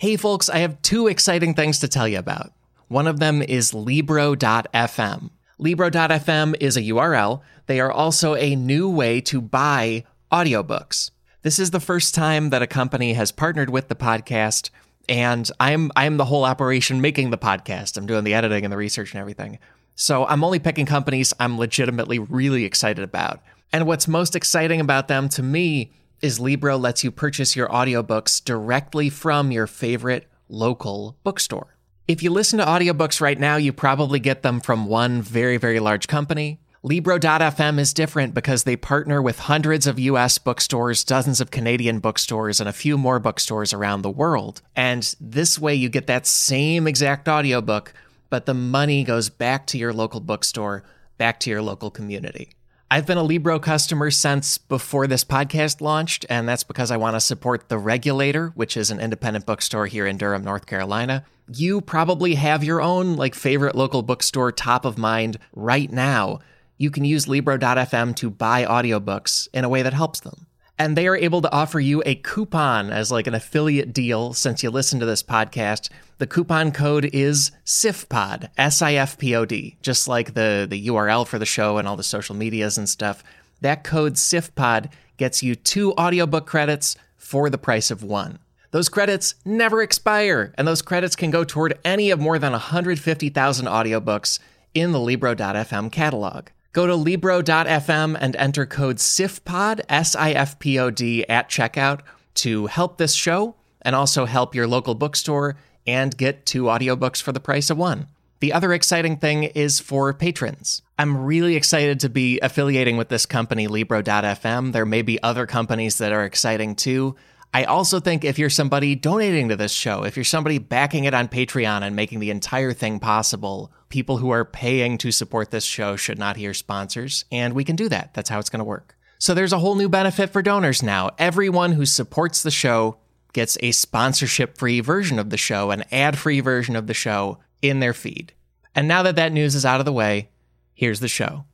Hey, folks, I have two exciting things to tell you about. One of them is Libro.fm. Libro.fm is a URL. They are also a new way to buy audiobooks. This is the first time that a company has partnered with the podcast, and I'm I'm the whole operation making the podcast. I'm doing the editing and the research and everything. So I'm only picking companies I'm legitimately really excited about. And what's most exciting about them to me is Libro lets you purchase your audiobooks directly from your favorite local bookstore. If you listen to audiobooks right now, you probably get them from one very, very large company. Libro.fm is different because they partner with hundreds of US bookstores, dozens of Canadian bookstores, and a few more bookstores around the world. And this way you get that same exact audiobook, but the money goes back to your local bookstore, back to your local community. I've been a Libro customer since before this podcast launched, and that's because I want to support The Regulator, which is an independent bookstore here in Durham, North Carolina. You probably have your own like favorite local bookstore top of mind right now. You can use Libro.fm to buy audiobooks in a way that helps them and they are able to offer you a coupon as like an affiliate deal since you listen to this podcast. The coupon code is SIFPOD, S I F P O D, just like the, the URL for the show and all the social medias and stuff. That code SIFPOD gets you two audiobook credits for the price of one. Those credits never expire, and those credits can go toward any of more than 150,000 audiobooks in the Libro.fm catalog. Go to Libro.fm and enter code SIFPOD, S I F P O D, at checkout to help this show and also help your local bookstore and get two audiobooks for the price of one. The other exciting thing is for patrons. I'm really excited to be affiliating with this company, Libro.fm. There may be other companies that are exciting too. I also think if you're somebody donating to this show, if you're somebody backing it on Patreon and making the entire thing possible, people who are paying to support this show should not hear sponsors, and we can do that. That's how it's going to work. So there's a whole new benefit for donors now. Everyone who supports the show gets a sponsorship free version of the show, an ad free version of the show in their feed. And now that that news is out of the way, here's the show.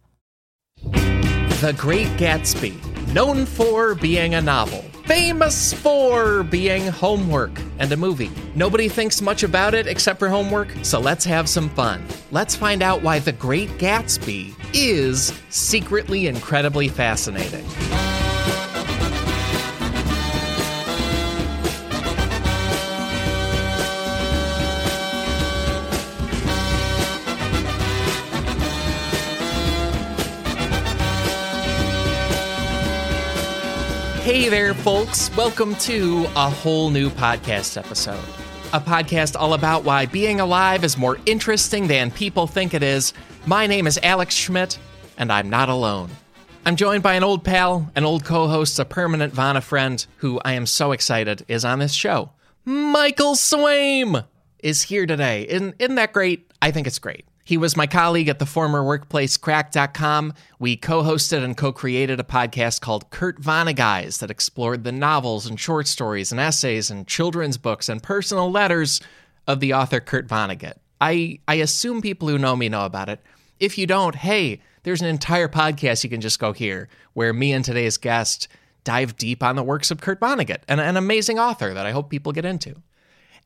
The Great Gatsby, known for being a novel famous for being homework and a movie. Nobody thinks much about it except for homework, so let's have some fun. Let's find out why The Great Gatsby is secretly incredibly fascinating. Hey there, folks. Welcome to a whole new podcast episode. A podcast all about why being alive is more interesting than people think it is. My name is Alex Schmidt, and I'm not alone. I'm joined by an old pal, an old co host, a permanent Vana friend who I am so excited is on this show. Michael Swaim is here today. Isn't, isn't that great? I think it's great. He was my colleague at the former workplace Cracked.com. We co hosted and co created a podcast called Kurt Vonneguys that explored the novels and short stories and essays and children's books and personal letters of the author Kurt Vonnegut. I, I assume people who know me know about it. If you don't, hey, there's an entire podcast you can just go hear where me and today's guest dive deep on the works of Kurt Vonnegut, an, an amazing author that I hope people get into.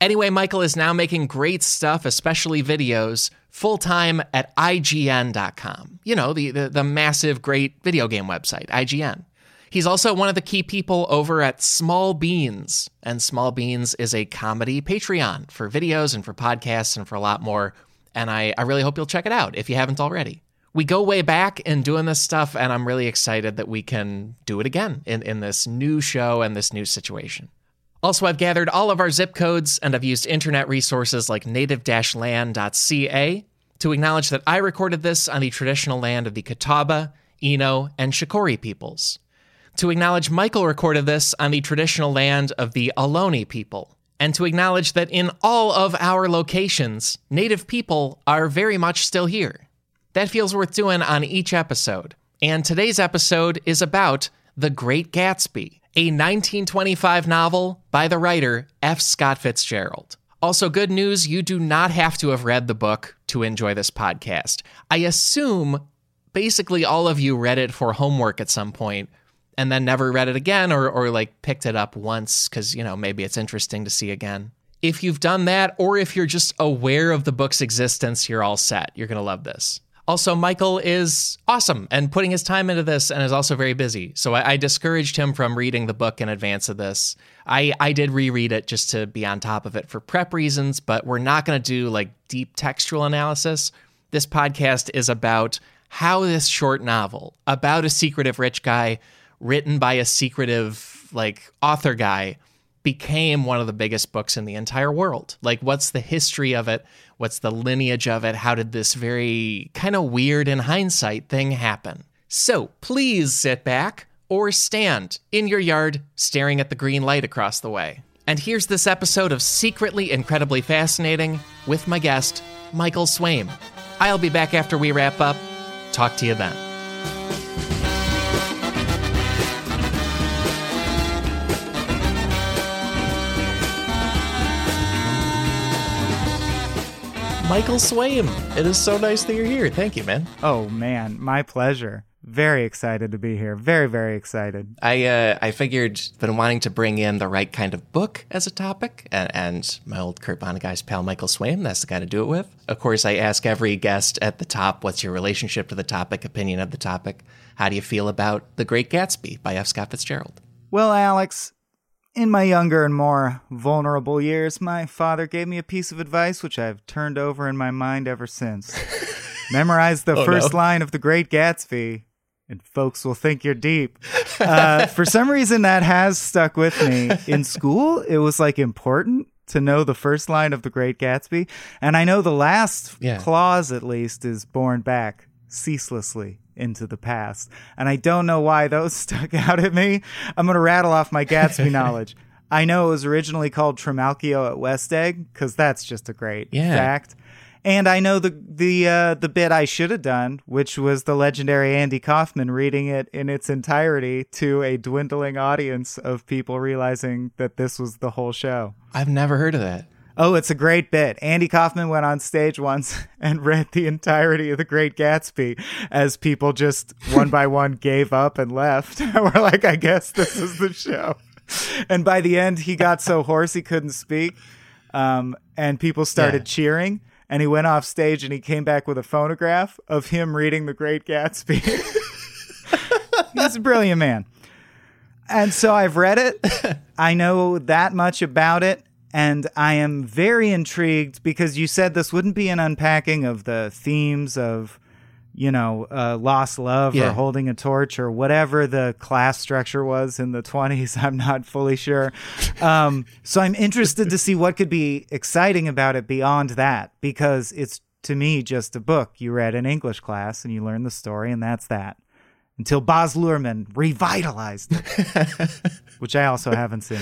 Anyway, Michael is now making great stuff, especially videos, full time at IGN.com. You know, the, the, the massive, great video game website, IGN. He's also one of the key people over at Small Beans. And Small Beans is a comedy Patreon for videos and for podcasts and for a lot more. And I, I really hope you'll check it out if you haven't already. We go way back in doing this stuff, and I'm really excited that we can do it again in, in this new show and this new situation. Also, I've gathered all of our zip codes and I've used internet resources like native land.ca to acknowledge that I recorded this on the traditional land of the Catawba, Eno, and Shakori peoples. To acknowledge Michael recorded this on the traditional land of the Ohlone people. And to acknowledge that in all of our locations, Native people are very much still here. That feels worth doing on each episode. And today's episode is about The Great Gatsby a 1925 novel by the writer F. Scott Fitzgerald. Also, good news you do not have to have read the book to enjoy this podcast. I assume basically all of you read it for homework at some point and then never read it again or, or like picked it up once because, you know, maybe it's interesting to see again. if you've done that, or if you're just aware of the book's existence, you're all set. You're going to love this. Also, Michael is awesome and putting his time into this and is also very busy. So I, I, discouraged him from reading the book in advance of this. I, I did reread it just to be on top of it for prep reasons, but we're not going to do like deep textual analysis. This podcast is about how this short novel about a secretive rich guy written by a secretive like author guy became one of the biggest books in the entire world. Like, what's the history of it? What's the lineage of it? How did this very kind of weird in hindsight thing happen? So, please sit back or stand in your yard staring at the green light across the way. And here's this episode of Secretly Incredibly Fascinating with my guest, Michael Swaim. I'll be back after we wrap up. Talk to you then. Michael Swaim. It is so nice that you're here. Thank you, man. Oh man, my pleasure. Very excited to be here. Very, very excited. I uh, I figured been wanting to bring in the right kind of book as a topic, and, and my old Kurt Vonnegut's pal Michael Swaim, that's the guy to do it with. Of course, I ask every guest at the top, "What's your relationship to the topic? Opinion of the topic? How do you feel about The Great Gatsby by F. Scott Fitzgerald?" Well, Alex, in my younger and more vulnerable years, my father gave me a piece of advice which I've turned over in my mind ever since. Memorize the oh, first no. line of The Great Gatsby, and folks will think you're deep. Uh, for some reason, that has stuck with me. In school, it was like important to know the first line of The Great Gatsby. And I know the last yeah. clause, at least, is born back ceaselessly into the past. And I don't know why those stuck out at me. I'm going to rattle off my Gatsby knowledge. I know it was originally called Trimalchio at West Egg because that's just a great yeah. fact. And I know the the uh, the bit I should have done, which was the legendary Andy Kaufman reading it in its entirety to a dwindling audience of people realizing that this was the whole show. I've never heard of that. Oh, it's a great bit. Andy Kaufman went on stage once and read the entirety of The Great Gatsby as people just one by one gave up and left. We're like, I guess this is the show. And by the end, he got so hoarse he couldn't speak. Um, and people started yeah. cheering. And he went off stage and he came back with a phonograph of him reading The Great Gatsby. He's a brilliant man. And so I've read it. I know that much about it and I am very intrigued because you said this wouldn't be an unpacking of the themes of, you know, uh, lost love yeah. or holding a torch or whatever the class structure was in the 20s. I'm not fully sure. Um, so I'm interested to see what could be exciting about it beyond that because it's to me just a book you read in English class and you learn the story, and that's that. Until Baz Luhrmann revitalized it, which I also haven't seen.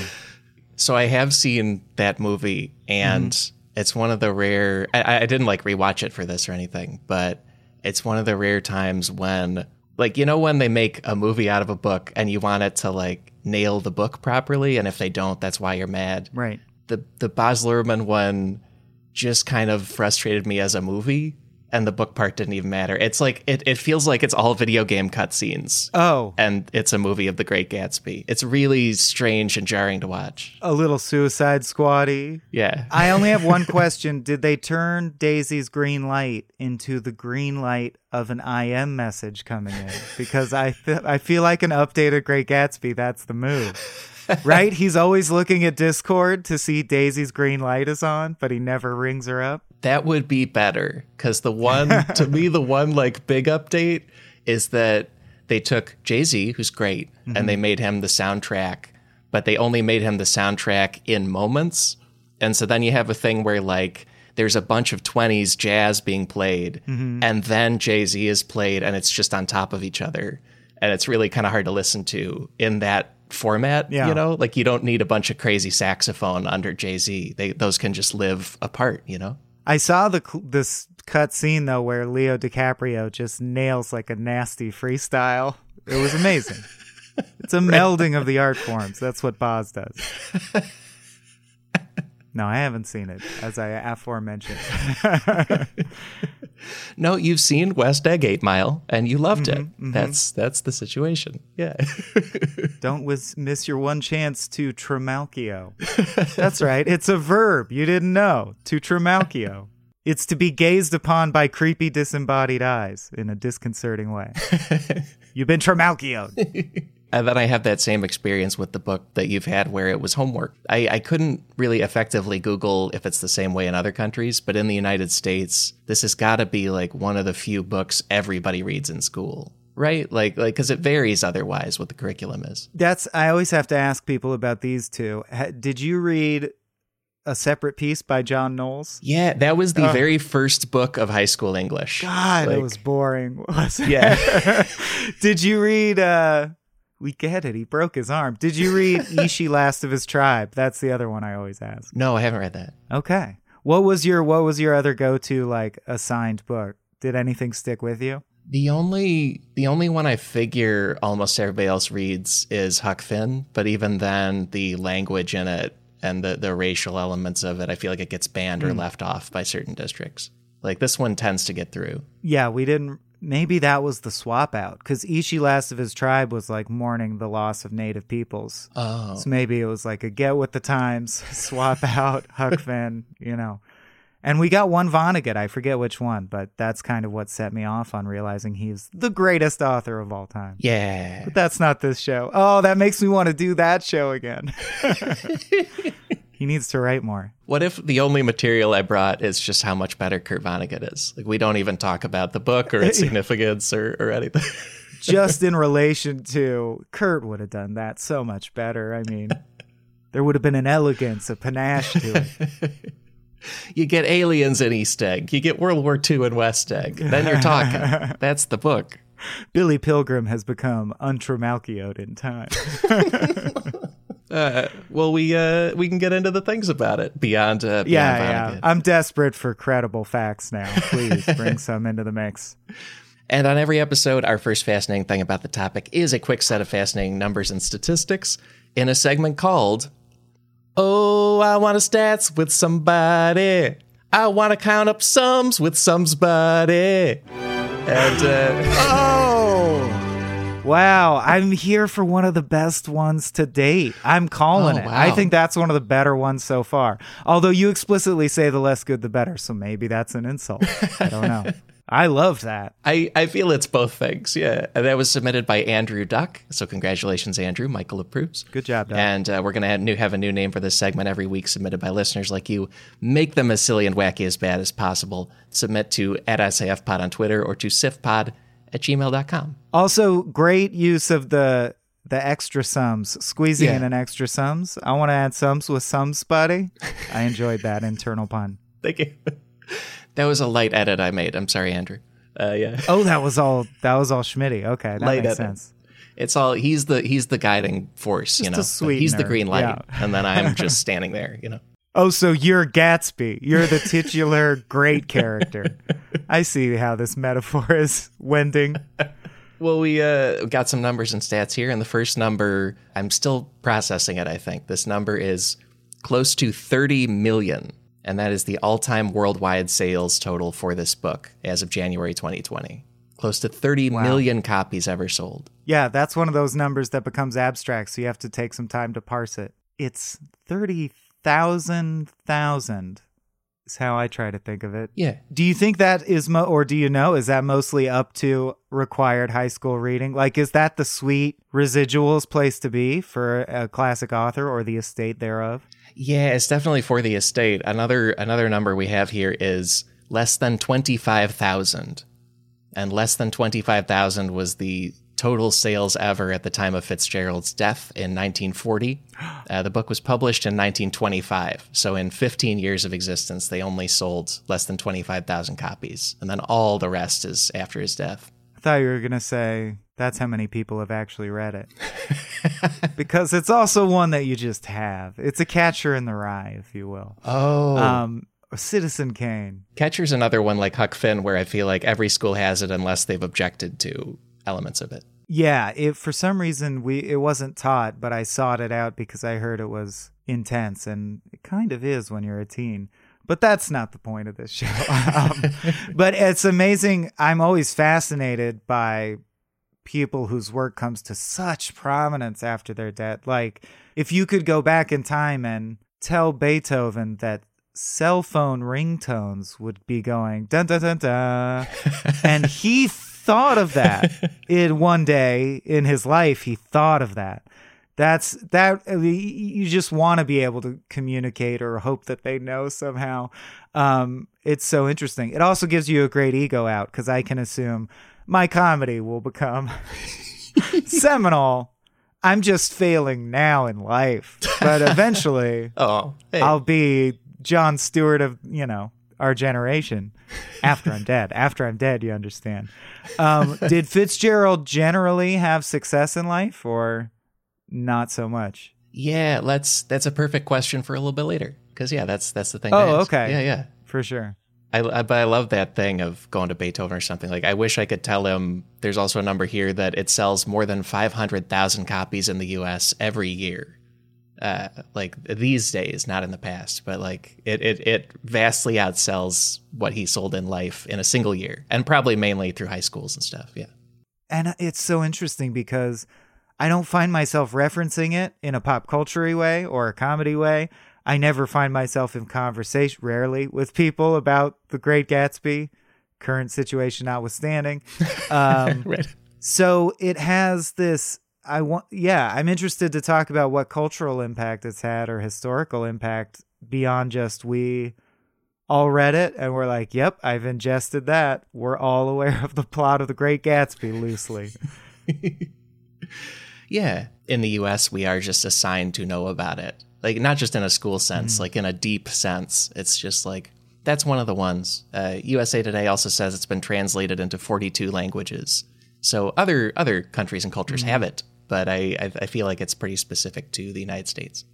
So I have seen that movie, and mm. it's one of the rare. I, I didn't like rewatch it for this or anything, but it's one of the rare times when, like, you know, when they make a movie out of a book and you want it to like nail the book properly, and if they don't, that's why you're mad. Right. The the Baz Luhrmann one just kind of frustrated me as a movie and the book part didn't even matter. It's like it, it feels like it's all video game cutscenes. Oh. And it's a movie of the Great Gatsby. It's really strange and jarring to watch. A little suicide squatty. Yeah. I only have one question. Did they turn Daisy's green light into the green light of an IM message coming in? Because I th- I feel like an updated Great Gatsby, that's the move. right? He's always looking at Discord to see Daisy's green light is on, but he never rings her up. That would be better because the one, to me, the one like big update is that they took Jay Z, who's great, mm-hmm. and they made him the soundtrack, but they only made him the soundtrack in moments. And so then you have a thing where like there's a bunch of 20s jazz being played, mm-hmm. and then Jay Z is played, and it's just on top of each other. And it's really kind of hard to listen to in that format. Yeah. You know, like you don't need a bunch of crazy saxophone under Jay Z. They those can just live apart. You know. I saw the this cut scene though where Leo DiCaprio just nails like a nasty freestyle. It was amazing. it's a melding of the art forms. That's what Baz does. no, I haven't seen it, as I aforementioned. no, you've seen West Egg Eight Mile and you loved mm-hmm, it. Mm-hmm. That's that's the situation. Yeah. Don't was miss your one chance to Trimalchio. That's right. It's a verb. You didn't know. To Trimalchio. It's to be gazed upon by creepy disembodied eyes in a disconcerting way. You've been Trimalchioed. And then I have that same experience with the book that you've had where it was homework. I, I couldn't really effectively Google if it's the same way in other countries, but in the United States, this has got to be like one of the few books everybody reads in school, right? Like, like because it varies otherwise what the curriculum is. That's I always have to ask people about these two. Did you read a Separate Peace by John Knowles? Yeah, that was the very first book of high school English. God, Like- it was boring. Was it? Yeah. Did you read uh we get it. He broke his arm. Did you read Ishi Last of His Tribe? That's the other one I always ask. No, I haven't read that. Okay. What was your what was your other go-to like assigned book? Did anything stick with you? The only the only one I figure almost everybody else reads is Huck Finn, but even then the language in it and the, the racial elements of it, I feel like it gets banned or hmm. left off by certain districts. Like this one tends to get through. Yeah, we didn't maybe that was the swap out cuz Ishi Last of His Tribe was like mourning the loss of native peoples. Oh. So maybe it was like a get with the times, swap out Huck Finn, you know. And we got one Vonnegut, I forget which one, but that's kind of what set me off on realizing he's the greatest author of all time. Yeah. But that's not this show. Oh, that makes me want to do that show again. he needs to write more. What if the only material I brought is just how much better Kurt Vonnegut is? Like we don't even talk about the book or its significance or, or anything. Just in relation to Kurt would have done that so much better. I mean, there would have been an elegance, a panache to it. you get aliens in East Egg, you get World War II in West Egg. Then you're talking. That's the book. Billy Pilgrim has become untrimalchioed in time. Uh, well, we uh, we can get into the things about it beyond uh, beyond yeah, yeah. I'm desperate for credible facts now. Please bring some into the mix. And on every episode, our first fascinating thing about the topic is a quick set of fascinating numbers and statistics in a segment called "Oh, I want to stats with somebody. I want to count up sums with somebody." And uh, Oh. Wow, I'm here for one of the best ones to date. I'm calling Oh, it. I think that's one of the better ones so far. Although you explicitly say the less good the better, so maybe that's an insult. I don't know. I love that. I, I feel it's both things. Yeah. That was submitted by Andrew Duck. So congratulations, Andrew. Michael approves. Good job, Doc. And uh, we're going to have, new, have a new name for this segment every week submitted by listeners like you. Make them as silly and wacky as bad as possible. Submit to at SIFpod on Twitter or to sifpod at gmail.com. Also, great use of the the extra sums, squeezing Yeah. in an extra sums. I want to add sums with sums, buddy. I enjoyed that internal pun. Thank you. that was a light edit I made. I'm sorry, Andrew. Uh, yeah. Oh, that was all. That was all Schmitty. Okay, that Light makes edit. sense. It's all he's the he's the guiding force, you Just a know. he's the green light, yeah. and then I'm just standing there, you know. Oh, so you're Gatsby. You're the titular great character. I see how this metaphor is wending. Well, we uh, got some numbers and stats here, and the first number, I'm still processing it, I think. This number is close to 30 million, and that is the all time worldwide sales total for this book as of January 2020. Close to thirty million copies ever sold. Yeah, that's one of those numbers that becomes abstract, so you have to take some time to parse it. It's 30,000 thousand is how I try to think of it. Yeah. Do you think that is mo or do you know is that mostly up to required high school reading? Like is that the sweet residuals place to be for a classic author or the estate thereof? Yeah, it's definitely for the estate. Another another number we have here is less than 25,000. And less than 25,000 was the total sales ever at the time of Fitzgerald's death in 1940. Uh, the book was published in 1925. So in 15 years of existence, they only sold less than 25,000 copies. And then all the rest is after his death. I thought you were going to say that's how many people have actually read it. because it's also one that you just have. It's a catcher in the rye, if you will. Oh. Um, Citizen Kane. Catcher's another one like Huck Finn, where I feel like every school has it unless they've objected to elements of it. Yeah, it for some reason we it wasn't taught, but I sought it out because I heard it was intense, and it kind of is when you're a teen. but that's not the point of this show. um, but it's amazing. I'm always fascinated by people whose work comes to such prominence after they're dead. Like, if you could go back in time and tell Beethoven that cell phone ringtones would be going dun dun dun dun, and he thought of that in one day in his life. He thought of that. That's that. You just want to be able to communicate or hope that they know somehow. Um, it's so interesting. It also gives you a great ego out because I can assume my comedy will become seminal. I'm just failing now in life, but eventually, oh, hey. I'll be Jon Stewart of you know our generation. After I'm dead, after I'm dead, you understand. Um, did Fitzgerald generally have success in life, or not so much? Yeah, let's. That's a perfect question for a little bit later, because yeah, that's that's the thing. Oh, okay. Yeah, yeah, for sure. I, I, but I love that thing of going to Beethoven or something. Like I wish I could tell him. There's also a number here that it sells more than five hundred thousand copies in the U.S. every year. Uh, like these days, not in the past, but like it, it it vastly outsells what he sold in life in a single year, and probably mainly through high schools and stuff. Yeah, and it's so interesting because I don't find myself referencing it in a pop culture way or a comedy way. I never find myself in conversation, rarely, with people about the Great Gatsby, current situation notwithstanding. Um, right. So it has this. I want, yeah, I'm interested to talk about what cultural impact it's had or historical impact beyond just we all read it and we're like, yep, I've ingested that. We're all aware of the plot of The Great Gatsby loosely. yeah. In the US, we are just assigned to know about it like not just in a school sense, mm like in a deep sense. It's just like that's one of the ones. Uh, USA Today also says it's been translated into 42 languages. So other other countries and cultures mm have it, but I, I feel like it's pretty specific to the United States.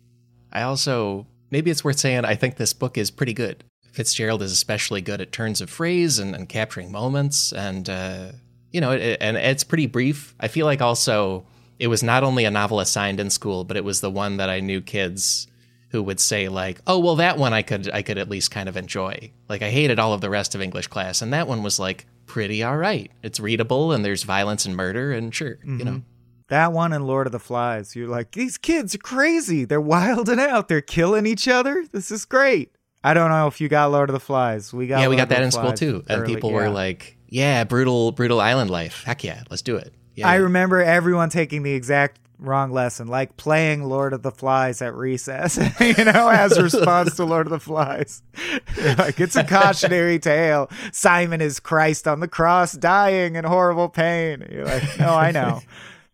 I also maybe it's worth saying I think this book is pretty good. Fitzgerald is especially good at turns of phrase and, and capturing moments, and uh, you know, it, and it's pretty brief. I feel like also it was not only a novel assigned in school, but it was the one that I knew kids who would say like, "Oh, well that one I could I could at least kind of enjoy." Like I hated all of the rest of English class and that one was like pretty all right. It's readable and there's violence and murder and sure, mm-hmm. you know. That one and Lord of the Flies. You're like, "These kids are crazy. They're wilding out. They're killing each other. This is great." I don't know if you got Lord of the Flies. We got Yeah, we got that in school too. Early, and people yeah. were like, "Yeah, brutal brutal island life. Heck yeah, let's do it." Yeah. I remember everyone taking the exact wrong lesson, like playing Lord of the Flies at recess, you know, as response to Lord of the Flies. like it's a cautionary tale. Simon is Christ on the cross, dying in horrible pain. You're like, no, I know,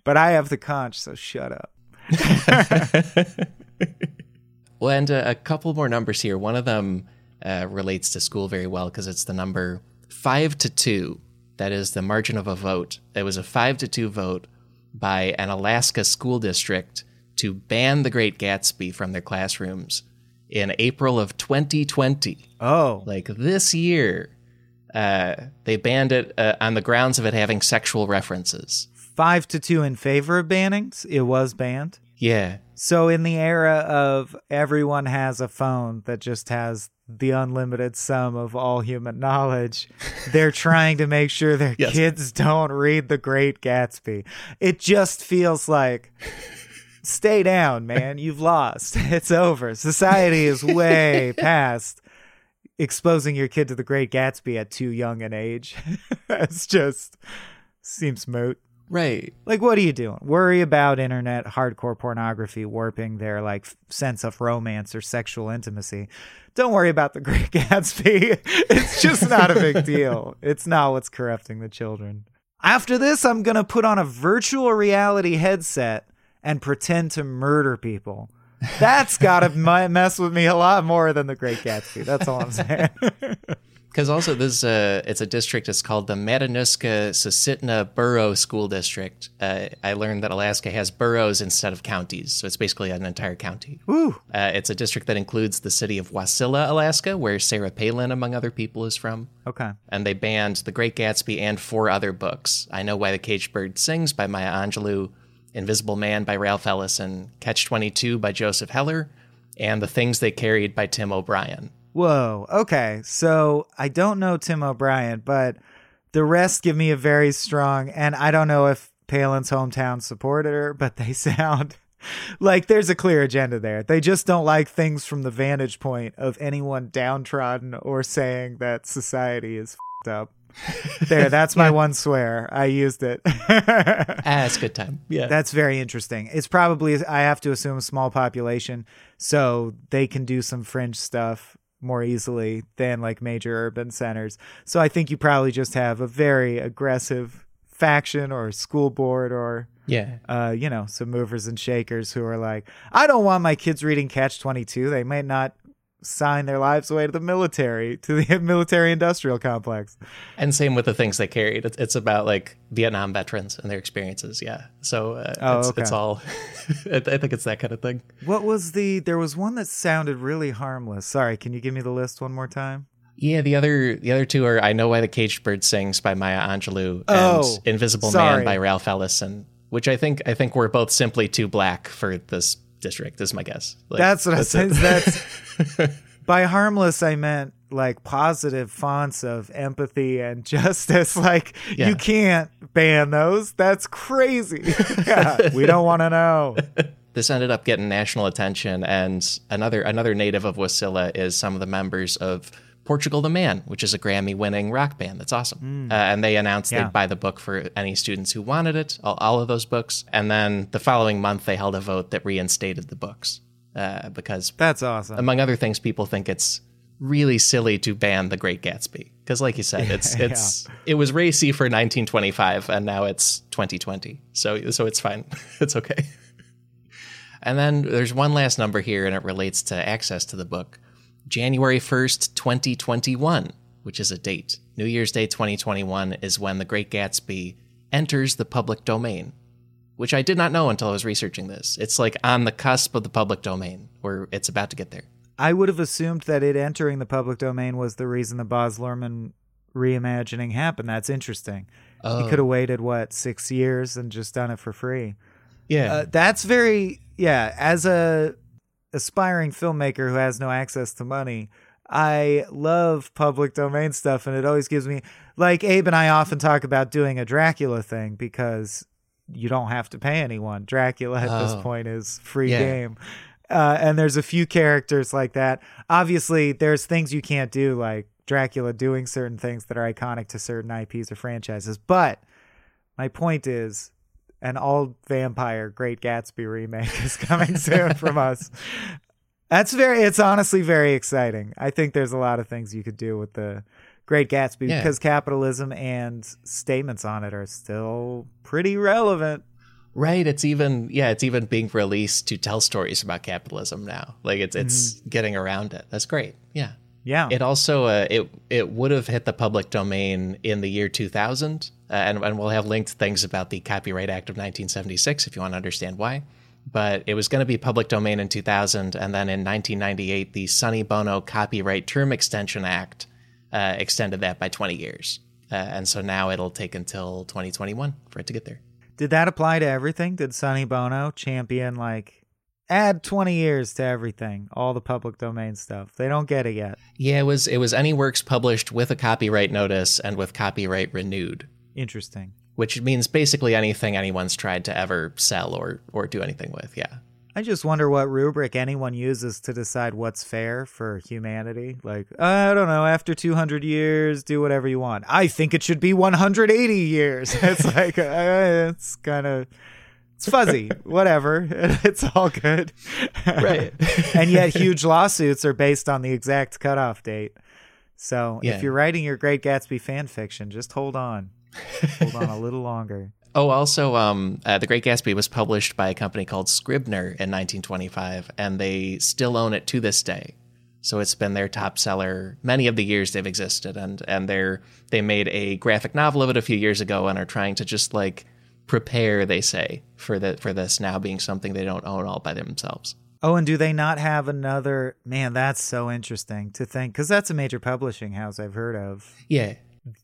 but I have the conch, so shut up. well, and uh, a couple more numbers here. One of them uh, relates to school very well because it's the number five to two. That is the margin of a vote. It was a five to two vote by an Alaska school district to ban The Great Gatsby from their classrooms in April of 2020. Oh. Like this year, uh, they banned it uh, on the grounds of it having sexual references. Five to two in favor of banning. It was banned. Yeah. So, in the era of everyone has a phone that just has the unlimited sum of all human knowledge, they're trying to make sure their yes. kids don't read The Great Gatsby. It just feels like. Stay down, man. You've lost. It's over. Society is way past exposing your kid to the Great Gatsby at too young an age. it's just seems moot. Right. Like, what are you doing? Worry about internet hardcore pornography warping their like sense of romance or sexual intimacy. Don't worry about the Great Gatsby. it's just not a big deal. It's not what's corrupting the children. After this, I'm gonna put on a virtual reality headset and pretend to murder people. That's gotta mess with me a lot more than the Great Gatsby. That's all I'm saying. Because also this, uh, it's a district. It's called the Matanuska Susitna Borough School District. Uh, I learned that Alaska has boroughs instead of counties, so it's basically an entire county. Ooh. Uh, it's a district that includes the city of Wasilla, Alaska, where Sarah Palin, among other people, is from. Okay. And they banned The Great Gatsby and four other books: I Know Why the Caged Bird Sings by Maya Angelou, Invisible Man by Ralph Ellison, Catch Twenty Two by Joseph Heller, and The Things They Carried by Tim O'Brien. Whoa. Okay. So I don't know Tim O'Brien, but the rest give me a very strong, and I don't know if Palin's hometown supported her, but they sound like there's a clear agenda there. They just don't like things from the vantage point of anyone downtrodden or saying that society is fed up. There, that's my one swear. I used it. ah, it's good time. Yeah. That's very interesting. It's probably, I have to assume, a small population, so they can do some fringe stuff more easily than like major urban centers. So I think you probably just have a very aggressive faction or school board or yeah, uh, you know, some movers and shakers who are like, I don't want my kids reading Catch Twenty Two. They might not sign their lives away to the military, to the military industrial complex. And same with the things they carried. It's, it's about like Vietnam veterans and their experiences. Yeah. So uh, Oh, it's, okay. it's all, I I think it's that kind of thing. What was the? There was one that sounded really harmless. Sorry, can you give me the list one more time? Yeah, the other the other two are I Know Why the Caged Bird Sings by Maya Angelou and Oh, Invisible sorry. Man by Ralph Ellison, which I think I think we're both simply too black for this district, is my guess. Like, That's what I said. That's by harmless. I meant like positive fonts of empathy and justice. Like Yeah. you can't ban those. That's crazy. yeah, we don't want to know. this ended up getting national attention and another another native of Wasilla is some of the members of Portugal the Man, which is a Grammy winning rock band. That's awesome. Uh, and they announced Yeah. they'd buy the book for any students who wanted it, all, all of those books. And then the following month, they held a vote that reinstated the books uh, because, That's awesome. among other things, people think it's really silly to ban The Great Gatsby. Because, like you said, it's Yeah. it's it was racy for 1925, and now it's 2020. So so it's fine. it's okay. And then there's one last number here, and it relates to access to the book. January 1st, 2021, which is a date. New Year's Day 2021 is when The Great Gatsby enters the public domain, which I did not know until I was researching this. It's like on the cusp of the public domain, or it's about to get there. I would have assumed that it entering the public domain was the reason the Baz Luhrmann reimagining happened. That's interesting. Oh. He could have waited what six years and just done it for free. Yeah. Uh, that's very yeah. As a aspiring filmmaker who has no access to money, I love public domain stuff, and it always gives me like Abe and I often talk about doing a Dracula thing because you don't have to pay anyone. Dracula at Oh. this point is free Yeah. game. Uh, and there's a few characters like that. Obviously, there's things you can't do, like Dracula doing certain things that are iconic to certain IPs or franchises. But my point is, an all vampire Great Gatsby remake is coming soon from us. That's very, it's honestly very exciting. I think there's a lot of things you could do with the Great Gatsby Yeah. because capitalism and statements on it are still pretty relevant. Right. It's even yeah, it's even being released to tell stories about capitalism now. Like it's it's getting around it. That's great. Yeah. Yeah. It also uh, it it would have hit the public domain in the year 2000, uh, and and we'll have linked things about the Copyright Act of 1976 if you want to understand why. But it was going to be public domain in 2000, and then in 1998, the Sonny Bono Copyright Term Extension Act uh, extended that by 20 years, uh, and so now it'll take until 2021 for it to get there. Did that apply to everything? Did Sonny Bono champion like add 20 years to everything, all the public domain stuff? They don't get it yet. Yeah, it was it was any works published with a copyright notice and with copyright renewed. Interesting. which means basically anything anyone's tried to ever sell or or do anything with. Yeah. I just wonder what rubric anyone uses to decide what's fair for humanity. Like, I don't know, after 200 years, do whatever you want. I think it should be 180 years. It's like, uh, it's kind of, it's fuzzy. Whatever. It's all good. Right. and yet, huge lawsuits are based on the exact cutoff date. So Yeah. if you're writing your Great Gatsby fan fiction, just hold on. Hold on a little longer. Oh, also, um, uh, The Great Gatsby was published by a company called Scribner in 1925, and they still own it to this day. So it's been their top seller many of the years they've existed, and and they're they made a graphic novel of it a few years ago, and are trying to just like prepare, they say, for the for this now being something they don't own all by themselves. Oh, and do they not have another? Man, that's so interesting to think because that's a major publishing house I've heard of. Yeah,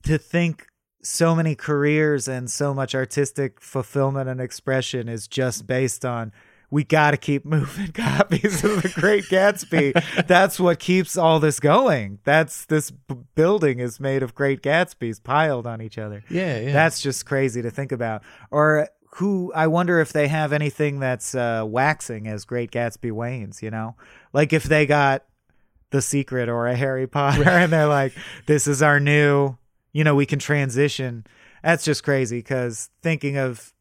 To think so many careers and so much artistic fulfillment and expression is just based on we got to keep moving copies of The Great Gatsby. That's what keeps all this going. That's this b- building is made of Great Gatsbys piled on each other. Yeah, yeah. That's just crazy to think about. Or who I wonder if they have anything that's uh, waxing as Great Gatsby wanes, you know? Like if they got The Secret or a Harry Potter and they're like, this is our new, you know, we can transition. That's just crazy because thinking of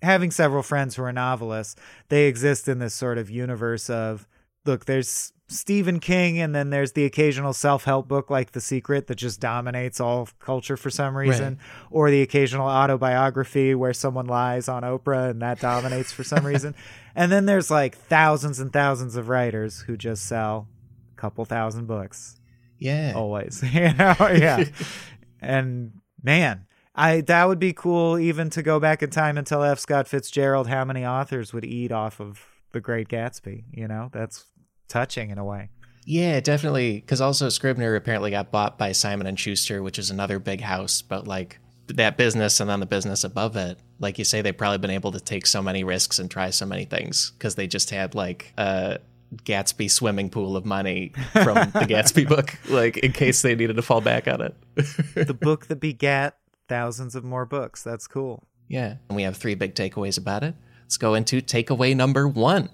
having several friends who are novelists, they exist in this sort of universe of look, there's Stephen King, and then there's the occasional self help book like The Secret that just dominates all culture for some reason, Right. or the occasional autobiography where someone lies on Oprah and that dominates for some reason. And then there's like thousands and thousands of writers who just sell a couple thousand books yeah. always you know yeah and man i that would be cool even to go back in time and tell f scott fitzgerald how many authors would eat off of the great gatsby you know that's touching in a way Yeah, definitely. Because also Scribner apparently got bought by Simon and Schuster, which is another big house. But like that business and then the business above it, like you say, they've probably been able to take so many risks and try so many things because they just had like a Gatsby swimming pool of money from the Gatsby book, like in case they needed to fall back on it. the book that begat thousands of more books that's cool yeah, and we have three big takeaways about it. Let's go into takeaway number one.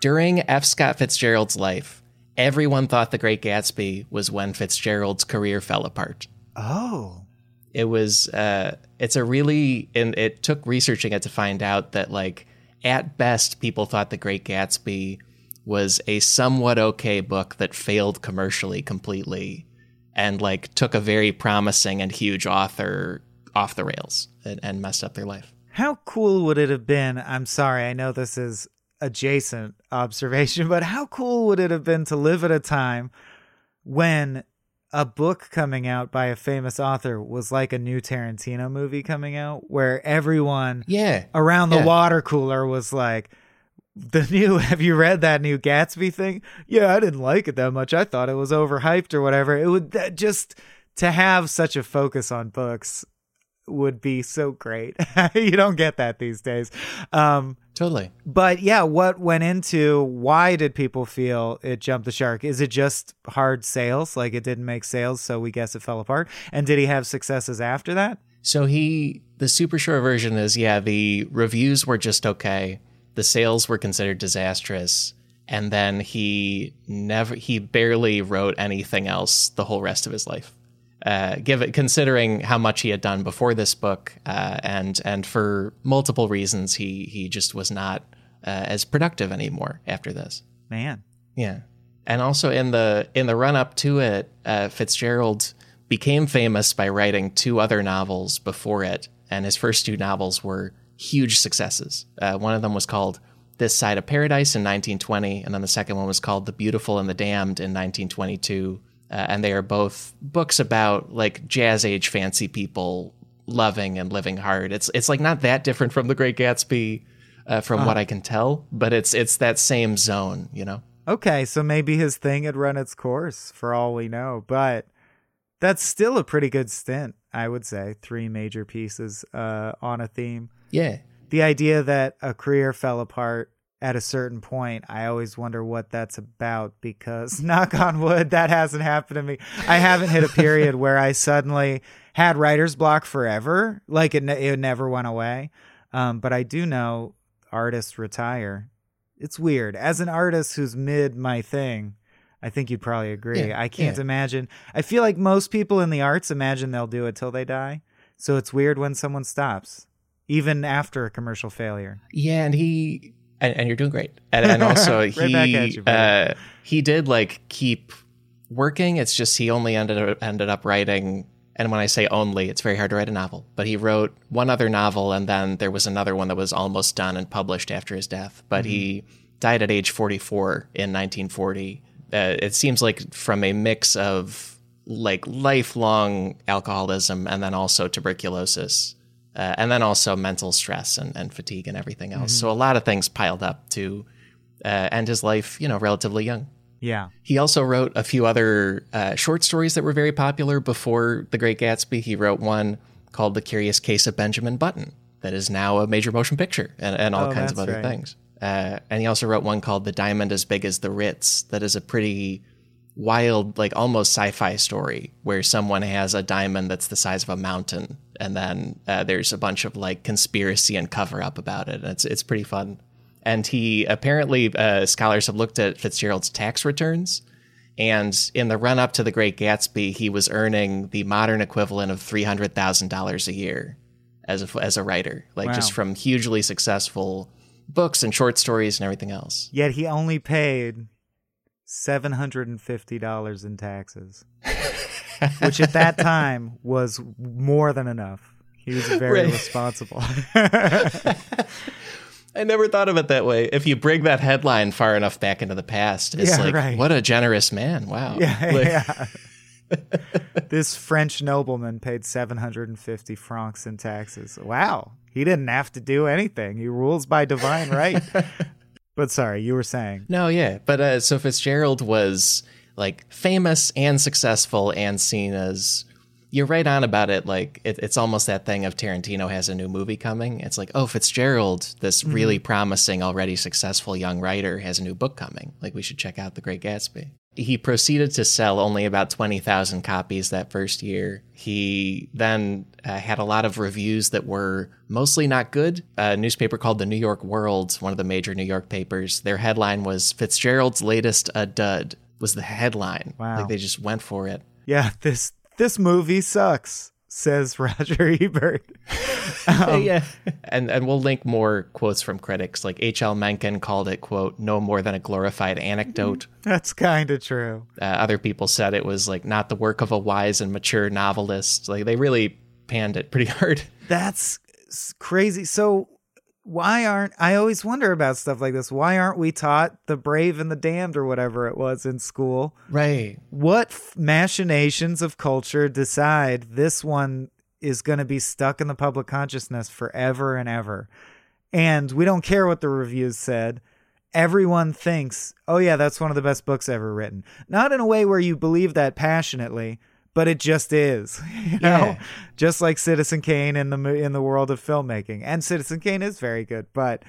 During F. Scott Fitzgerald's life, everyone thought The Great Gatsby was when Fitzgerald's career fell apart. oh It was, uh, it's a really, and it took researching it to find out that, like, at best, people thought The Great Gatsby was a somewhat okay book that failed commercially completely and, like, took a very promising and huge author off the rails and, and messed up their life. How cool would it have been? I'm sorry, I know this is adjacent observation, but how cool would it have been to live at a time when a book coming out by a famous author was like a new Tarantino movie coming out, where everyone Yeah. around the Yeah. water cooler was like, the new have you read that new Gatsby thing? Yeah, I didn't like it that much. I thought it was overhyped or whatever. It would that just to have such a focus on books would be so great. you don't get that these days. Um Totally. but yeah, what went into why did people feel it jumped the shark? Is it just hard sales? Like it didn't make sales, so we guess it fell apart? And did he have successes after that? So he, the super short version is yeah, the reviews were just okay. The sales were considered disastrous. And then he never, he barely wrote anything else the whole rest of his life. Uh, give it, considering how much he had done before this book, uh, and and for multiple reasons, he he just was not uh, as productive anymore after this. Man. Yeah, and also in the in the run up to it, uh, Fitzgerald became famous by writing two other novels before it, and his first two novels were huge successes. Uh, one of them was called This Side of Paradise in 1920, and then the second one was called The Beautiful and the Damned in 1922. Uh, and they are both books about like jazz age fancy people loving and living hard. It's it's like not that different from The Great Gatsby, uh, from what I can tell, but it's it's that same zone, you know. Okay, so maybe his thing had run its course for all we know, but that's still a pretty good stint, I would say. Three major pieces uh, on a theme. Yeah. The idea that a career fell apart at a certain point, I always wonder what that's about because, knock on wood, that hasn't happened to me. I haven't hit a period where I suddenly had writer's block forever. Like it, ne- it never went away. Um, but I do know artists retire. It's weird. As an artist who's mid my thing, I think you'd probably agree. Yeah, I can't yeah. imagine. I feel like most people in the arts imagine they'll do it till they die. So it's weird when someone stops, even after a commercial failure. Yeah, and he and, and you're doing great. And, and also Right he back at you, uh, he did like keep working. It's just he only ended up, ended up writing. And when I say only, it's very hard to write a novel. But he wrote one other novel, and then there was another one that was almost done and published after his death. But he died at age 44 in 1940. Uh, it seems like from a mix of like lifelong alcoholism and then also tuberculosis uh, and then also mental stress and, and fatigue and everything else. So a lot of things piled up to uh, end his life, you know, relatively young. Yeah. He also wrote a few other uh, short stories that were very popular before The Great Gatsby. He wrote one called The Curious Case of Benjamin Button that is now a major motion picture and, and all Oh, kinds of other right. things. Uh, and he also wrote one called The Diamond as Big as the Ritz, that is a pretty wild, like almost sci fi story where someone has a diamond that's the size of a mountain. And then uh, there's a bunch of like conspiracy and cover up about it. And it's, it's pretty fun. And he apparently, uh, scholars have looked at Fitzgerald's tax returns. And in the run up to The Great Gatsby, he was earning the modern equivalent of $300,000 a year as a, as a writer, like Wow. just from hugely successful books and short stories and everything else. Yet he only paid seven hundred and fifty dollars in taxes, which at that time was more than enough. He was very Right. responsible. I never thought of it that way. If you bring that headline far enough back into the past, it's Yeah, like, right. what a generous man. Wow. yeah, Like, yeah. this French nobleman paid seven hundred and fifty francs in taxes. Wow, he didn't have to do anything. He rules by divine right. But sorry, you were saying. No, yeah. But uh, so Fitzgerald was like famous and successful and seen as. You're right on about it. Like it, it's almost that thing of Tarantino has a new movie coming. It's like, oh, Fitzgerald, this really promising, already successful young writer, has a new book coming. Like we should check out The Great Gatsby. He proceeded to sell only about twenty thousand copies that first year. He then uh, had a lot of reviews that were mostly not good. A newspaper called the New York World, one of the major New York papers, their headline was Fitzgerald's latest a dud was the headline. Wow. Like they just went for it. Yeah, this this movie sucks, says Roger Ebert. Um, yeah. And and we'll link more quotes from critics. Like H.L. Mencken called it, quote, no more than a glorified anecdote. That's kind of true. Uh, other people said it was like not the work of a wise and mature novelist. Like they really panned it pretty hard. That's crazy. So why aren't I always wonder about stuff like this? Why aren't we taught the brave and the damned or whatever it was in school? Right. What f- machinations of culture decide this one is going to be stuck in the public consciousness forever and ever? And we don't care what the reviews said. Everyone thinks, oh, yeah, that's one of the best books ever written. Not in a way where you believe that passionately, but it just is. You know? Yeah. Just like Citizen Kane in the in the world of filmmaking. And Citizen Kane is very good, but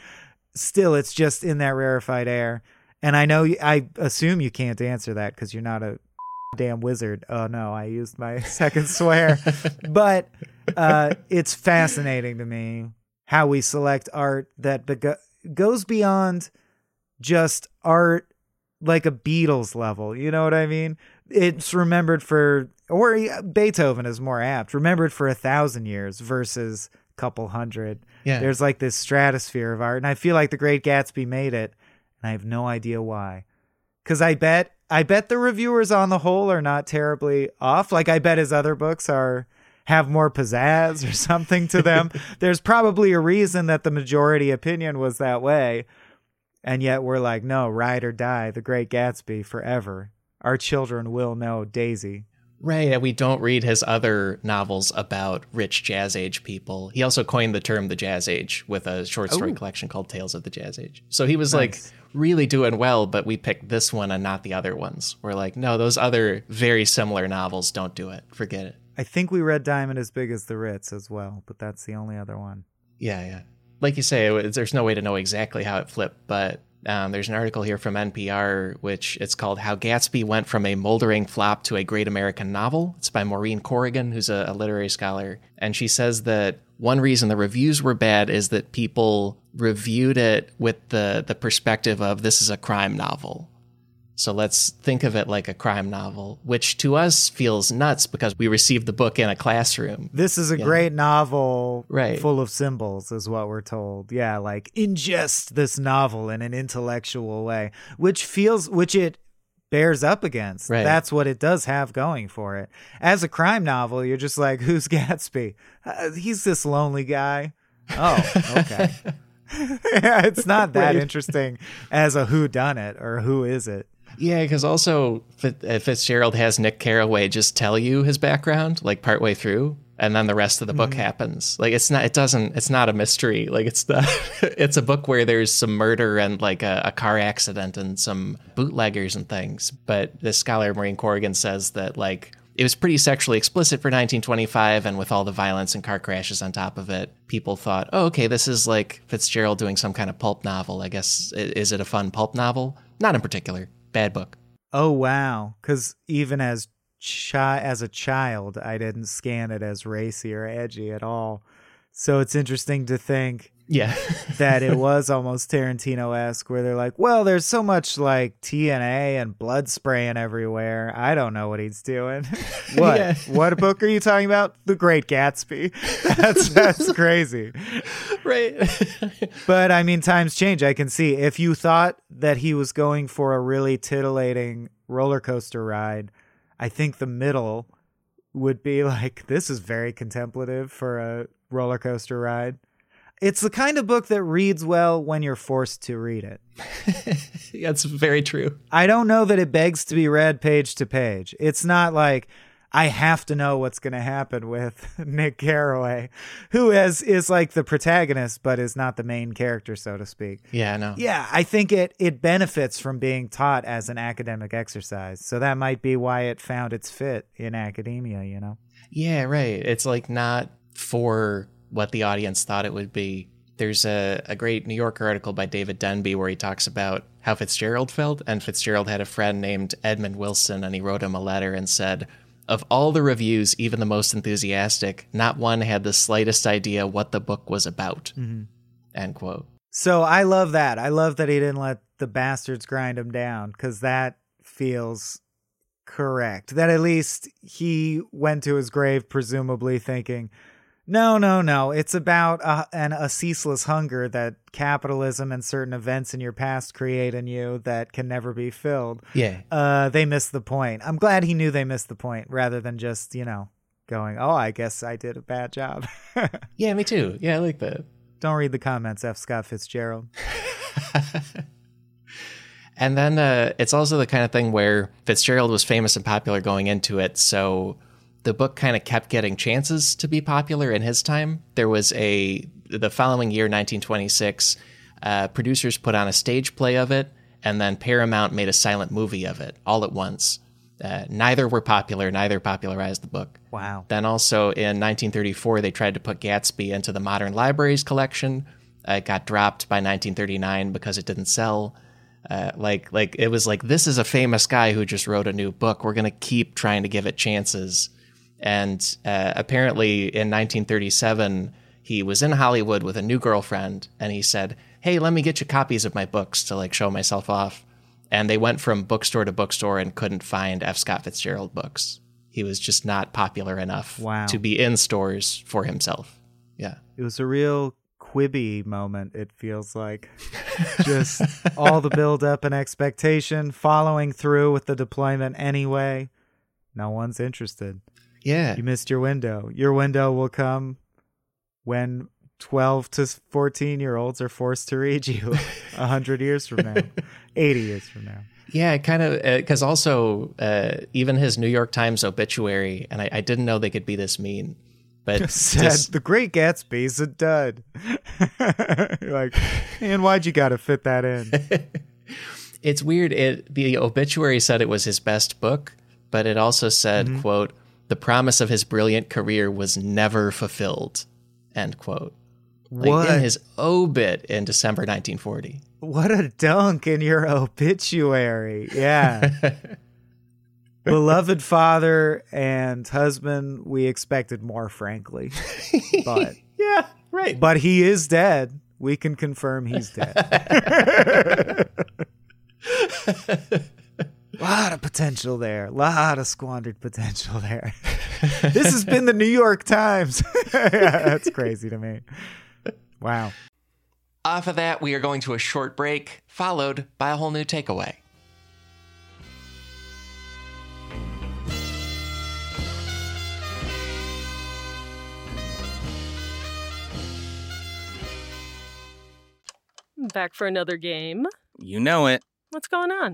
still it's just in that rarefied air. And I know I assume you can't answer that cuz you're not a damn wizard. Oh no, I used my second swear. but uh, it's fascinating to me how we select art that bego- goes beyond just art like a Beatles level. You know what I mean? It's remembered for, or Beethoven is more apt, remembered for a thousand years versus a couple hundred. Yeah. There's like this stratosphere of art. And I feel like The Great Gatsby made it. And I have no idea why. Cause I bet, I bet the reviewers on the whole are not terribly off. Like I bet his other books are, have more pizzazz or something to them. There's probably a reason that the majority opinion was that way. And yet we're like, no, ride or die, The Great Gatsby forever. Our children will know Daisy. Right. Uh, and we don't read his other novels about rich jazz age people. He also coined the term the jazz age with a short story Ooh. collection called Tales of the Jazz Age. So he was Nice. like really doing well, but we picked this one and not the other ones. We're like, no, those other very similar novels don't do it. Forget it. I think we read Diamond as Big as the Ritz as well, but that's the only other one. Yeah, yeah. Like you say, it there's no way to know exactly how it flipped, but um, there's an article here from NPR, which it's called "How Gatsby Went from a Moldering Flop to a Great American Novel." It's by Maureen Corrigan, who's a, a literary scholar, and she says that one reason the reviews were bad is that people reviewed it with the the perspective of this is a crime novel. So let's think of it like a crime novel, which to us feels nuts because we received the book in a classroom. This is a great novel Right. full of symbols, is what we're told. Yeah, like ingest this novel in an intellectual way, which feels, which it bears up against. Right. That's what it does have going for it. As a crime novel, you're just like, who's Gatsby? Uh, he's this lonely guy. Oh, okay. yeah, it's not that interesting as a who done it or who is it. Yeah, because also uh, Fitzgerald has Nick Carraway just tell you his background like partway through, and then the rest of the book happens. Like it's not, it doesn't, it's not a mystery. Like it's the, it's a book where there's some murder and like a, a car accident and some bootleggers and things. But the scholar Maureen Corrigan says that like it was pretty sexually explicit for 1925, and with all the violence and car crashes on top of it, people thought, oh, okay, this is like Fitzgerald doing some kind of pulp novel. I guess, is it a fun pulp novel? Not in particular. Bad book. Oh, wow. Because even as chi- as a child, I didn't scan it as racy or edgy at all. So it's interesting to think yeah. that it was almost Tarantino esque, where they're like, well, there's so much like TNA and blood spraying everywhere. I don't know what he's doing. what? Yeah. What book are you talking about? The Great Gatsby. That's that's crazy. right. But I mean, times change. I can see if you thought that he was going for a really titillating roller coaster ride, I think the middle would be like, this is very contemplative for a roller coaster ride. It's the kind of book that reads well when you're forced to read it. That's very true. I don't know that it begs to be read page to page. It's not like I have to know what's going to happen with Nick Carraway, who is is like the protagonist but is not the main character so to speak. Yeah, I know. Yeah, I think it it benefits from being taught as an academic exercise. So that might be why it found its fit in academia, you know. Yeah, right. It's like not for what the audience thought it would be. There's a, a great New Yorker article by David Denby where he talks about how Fitzgerald felt. And Fitzgerald had a friend named Edmund Wilson, and he wrote him a letter and said, Of all the reviews, even the most enthusiastic, not one had the slightest idea what the book was about. Mm-hmm. End quote. So I love that. I love that he didn't let the bastards grind him down because that feels correct. That at least he went to his grave presumably thinking, no, no, no. It's about a, an, a ceaseless hunger that capitalism and certain events in your past create in you that can never be filled. Yeah. Uh, they missed the point. I'm glad he knew they missed the point rather than just, you know, going, oh, I guess I did a bad job. Yeah, me too. Yeah, I like that. Don't read the comments, F. Scott Fitzgerald. And then uh, it's also the kind of thing where Fitzgerald was famous and popular going into it, so the book kind of kept getting chances to be popular in his time. There was a the following year, 1926, uh, producers put on a stage play of it, and then Paramount made a silent movie of it all at once. Uh, neither were popular. Neither popularized the book. Wow. Then also in 1934, they tried to put Gatsby into the Modern Libraries collection. Uh, it got dropped by 1939 because it didn't sell. Uh, like, like it was like this is a famous guy who just wrote a new book. We're gonna keep trying to give it chances. And uh, apparently, in 1937, he was in Hollywood with a new girlfriend, and he said, "Hey, let me get you copies of my books to like show myself off." And they went from bookstore to bookstore and couldn't find F. Scott Fitzgerald books. He was just not popular enough Wow. to be in stores for himself. Yeah. It was a real Quibi moment, it feels like. Just all the build up and expectation, following through with the deployment anyway. No one's interested. Yeah. You missed your window. Your window will come when 12 to 14 year olds are forced to read you 100 years from now, 80 years from now. Yeah, kind of, because also uh, even his New York Times obituary, and I, I didn't know they could be this mean, but Said just- the Great Gatsby's a dud. Like, and why'd you got to fit that in? it's weird. It the obituary said it was his best book, but it also said, Mm-hmm. "quote The promise of his brilliant career was never fulfilled." End quote. Like What? in his obit in December 1940. What a dunk in your obituary. Yeah. Beloved father and husband, we expected more, frankly. But Yeah, right. but he is dead. We can confirm he's dead. lot of potential there. lot of squandered potential there. this has been the New York Times. yeah, that's crazy to me. Wow. Off of that, we are going to a short break, followed by a whole new takeaway. Back for another game. You know it. What's going on?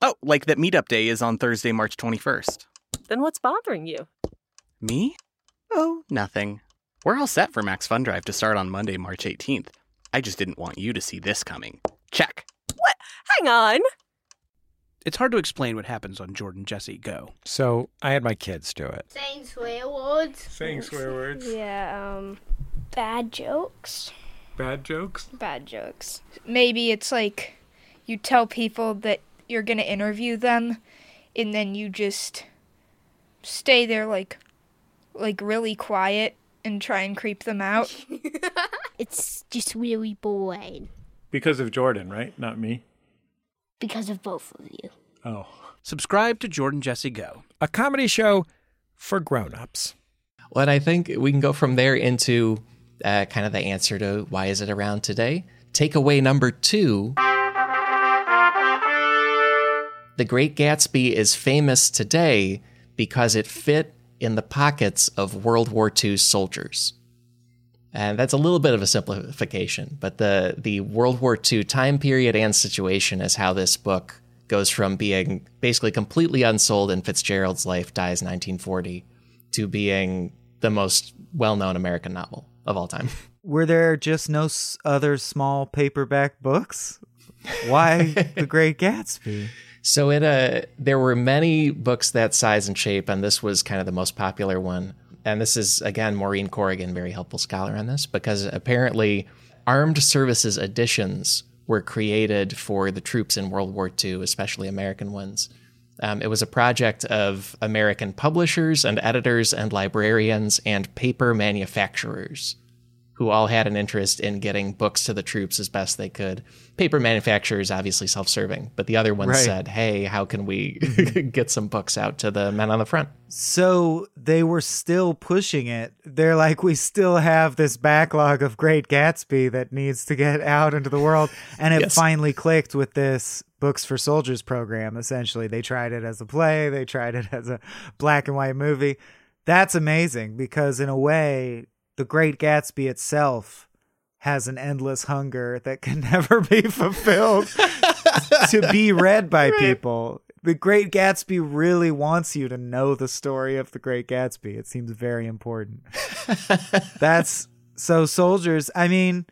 Oh, like that meetup day is on Thursday, March 21st. Then what's bothering you? Me? Oh, nothing. We're all set for Max Fun Drive to start on Monday, March 18th. I just didn't want you to see this coming. Check. What? Hang on! It's hard to explain what happens on Jordan Jesse Go. So I had my kids do it. Saying swear words. Saying swear words. Yeah, um, bad jokes. Bad jokes. bad jokes. Maybe it's like you tell people that you're going to interview them and then you just stay there like like really quiet and try and creep them out. It's just really boring Because of Jordan, right? Not me. because of both of you. Oh. Subscribe to Jordan Jesse Go. A comedy show for grown-ups. Well, and I think we can go from there into uh, kind of the answer to why is it around today. Takeaway number two The Great Gatsby is famous today because it fit in the pockets of World War II soldiers. And that's a little bit of a simplification, but the, the World War II time period and situation is how this book goes from being basically completely unsold in Fitzgerald's life, dies in 1940, to being the most well known American novel of all time. Were there just no other small paperback books? Why The Great Gatsby? So it uh there were many books that size and shape, and this was kind of the most popular one. And this is again Maureen Corrigan, very helpful scholar on this, because apparently armed services editions were created for the troops in World War II, especially American ones. Um, it was a project of American publishers and editors and librarians and paper manufacturers who all had an interest in getting books to the troops as best they could. Paper manufacturers, obviously self serving, but the other ones Right. said, hey, how can we mm-hmm. get some books out to the men on the front? So they were still pushing it. They're like, we still have this backlog of Great Gatsby that needs to get out into the world. And it Yes. finally clicked with this Books for Soldiers program, essentially. They tried it as a play, they tried it as a black and white movie. That's amazing because, in a way, The Great Gatsby itself has an endless hunger that can never be fulfilled to be read by people. The Great Gatsby really wants you to know the story of The Great Gatsby. It seems very important. That's so soldiers. I mean,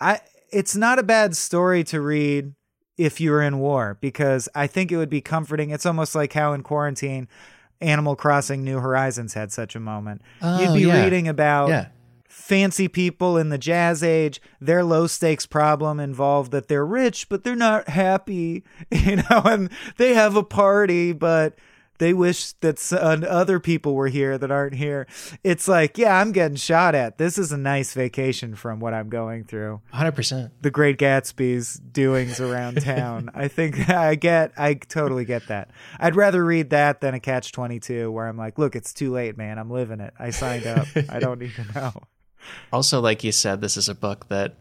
I it's not a bad story to read if you're in war because I think it would be comforting. It's almost like how in quarantine Animal Crossing New Horizons had such a moment. You'd Oh, be yeah. reading about Yeah. Fancy people in the jazz age their low stakes problem involved that they're rich but they're not happy you know and they have a party but they wish that other people were here that aren't here. It's like yeah i'm getting shot at. This is a nice vacation from what i'm going through. 100%. the great gatsby's doings around town. I think i get i totally get that. I'd rather read that than a catch 22 where i'm like look it's too late man. I'm living it. I signed up. I don't need to know Also, like you said, this is a book that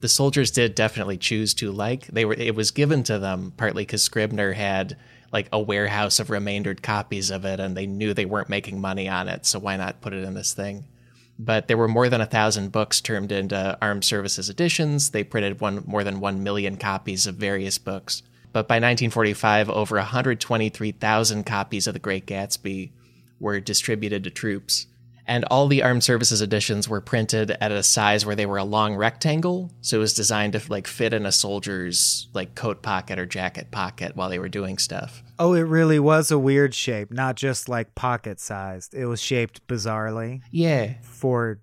the soldiers did definitely choose to like. They were it was given to them partly because Scribner had like a warehouse of remaindered copies of it, and they knew they weren't making money on it, so why not put it in this thing? But there were more than a thousand books turned into armed services editions. They printed one more than one million copies of various books. But by 1945, over 123,000 copies of The Great Gatsby were distributed to troops. And all the armed services editions were printed at a size where they were a long rectangle, so it was designed to like fit in a soldier's like coat pocket or jacket pocket while they were doing stuff. Oh, it really was a weird shape, not just like pocket sized. It was shaped bizarrely Yeah. for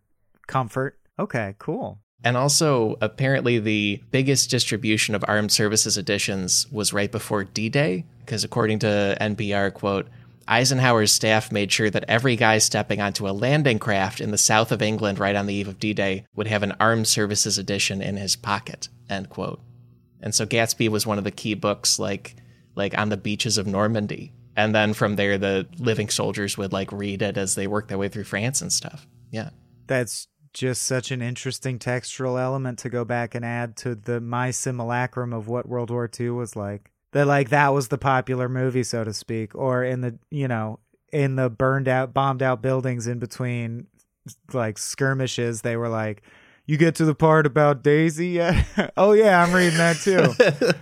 comfort. Okay, cool. And also, apparently, the biggest distribution of armed services editions was right before D Day, because according to NPR, quote, Eisenhower's staff made sure that every guy stepping onto a landing craft in the south of England right on the eve of D Day would have an armed services edition in his pocket, end quote. And so Gatsby was one of the key books, like like on the beaches of Normandy. And then from there, the living soldiers would like read it as they worked their way through France and stuff. Yeah. That's just such an interesting textural element to go back and add to the my simulacrum of what World War II was like. That like that was the popular movie, so to speak, or in the you know in the burned out, bombed out buildings in between like skirmishes, they were like, "You get to the part about Daisy yet? oh yeah, I'm reading that too."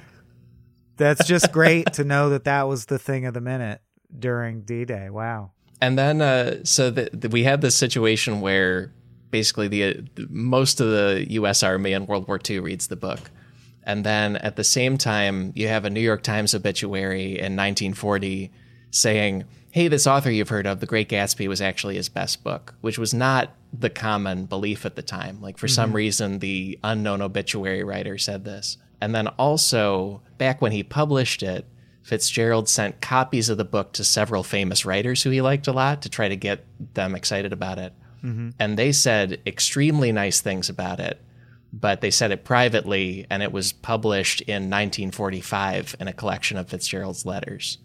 That's just great to know that that was the thing of the minute during D-Day. Wow. And then, uh, so the, the, we had this situation where basically the, uh, the most of the U.S. Army in World War II reads the book, and then at the same time, you have a New York Times obituary in 1940 saying, "Hey, this author you've heard of, The Great Gatsby, was actually his best book," which was not the common belief at the time. Like for some mm-hmm. reason, the unknown obituary writer said this, and then also back when he published it. Fitzgerald sent copies of the book to several famous writers who he liked a lot to try to get them excited about it. Mm-hmm. And they said extremely nice things about it, but they said it privately, and it was published in 1945 in a collection of Fitzgerald's letters.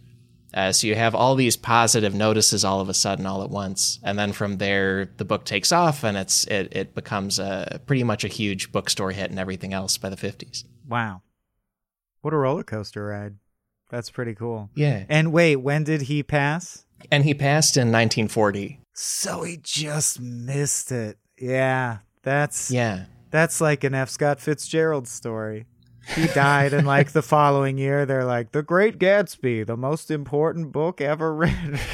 Uh, so you have all these positive notices all of a sudden, all at once, and then from there, the book takes off, and it's it it becomes a pretty much a huge bookstore hit and everything else by the 50s. Wow. What a roller coaster ride. That's pretty cool. Yeah, And wait, when did he pass? and he passed in 1940. So he just missed it. Yeah. That's Yeah. That's like an F. Scott Fitzgerald story. He died and like the following year they're like The Great Gatsby, the most important book ever written.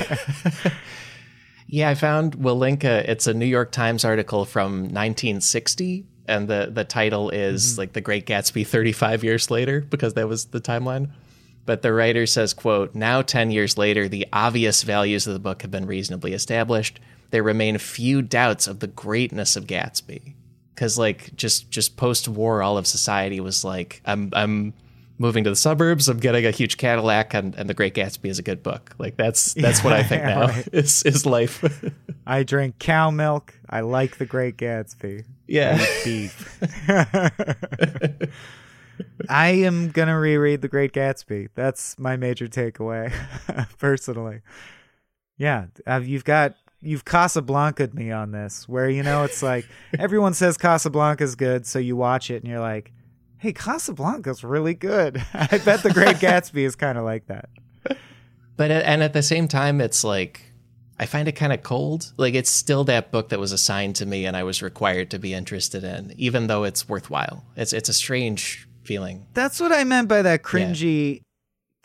Yeah, I found we'll link a it's a New York Times article from 1960 and the the title is mm-hmm. like The Great Gatsby 35 years later because that was the timeline. But the writer says, quote, now 10 years later, the obvious values of the book have been reasonably established. There remain few doubts of the greatness of Gatsby. Cause like just just post war, all of society was like, I'm I'm moving to the suburbs, I'm getting a huge Cadillac and, and the Great Gatsby is a good book. Like that's that's what I think Yeah, now right. is is life. I drink cow milk. I like The Great Gatsby. yeah. beef. I am gonna reread The Great Gatsby. That's my major takeaway, personally. Yeah, uh, you've got you've Casablanca'd me on this, where you know it's like everyone says Casablanca's good, so you watch it and you're like, "Hey, Casablanca's really good." I bet The Great Gatsby is kind of like that. But at, and at the same time, it's like I find it kind of cold. Like it's still that book that was assigned to me, and I was required to be interested in, even though it's worthwhile. It's it's a strange feeling. That's what I meant by that cringy.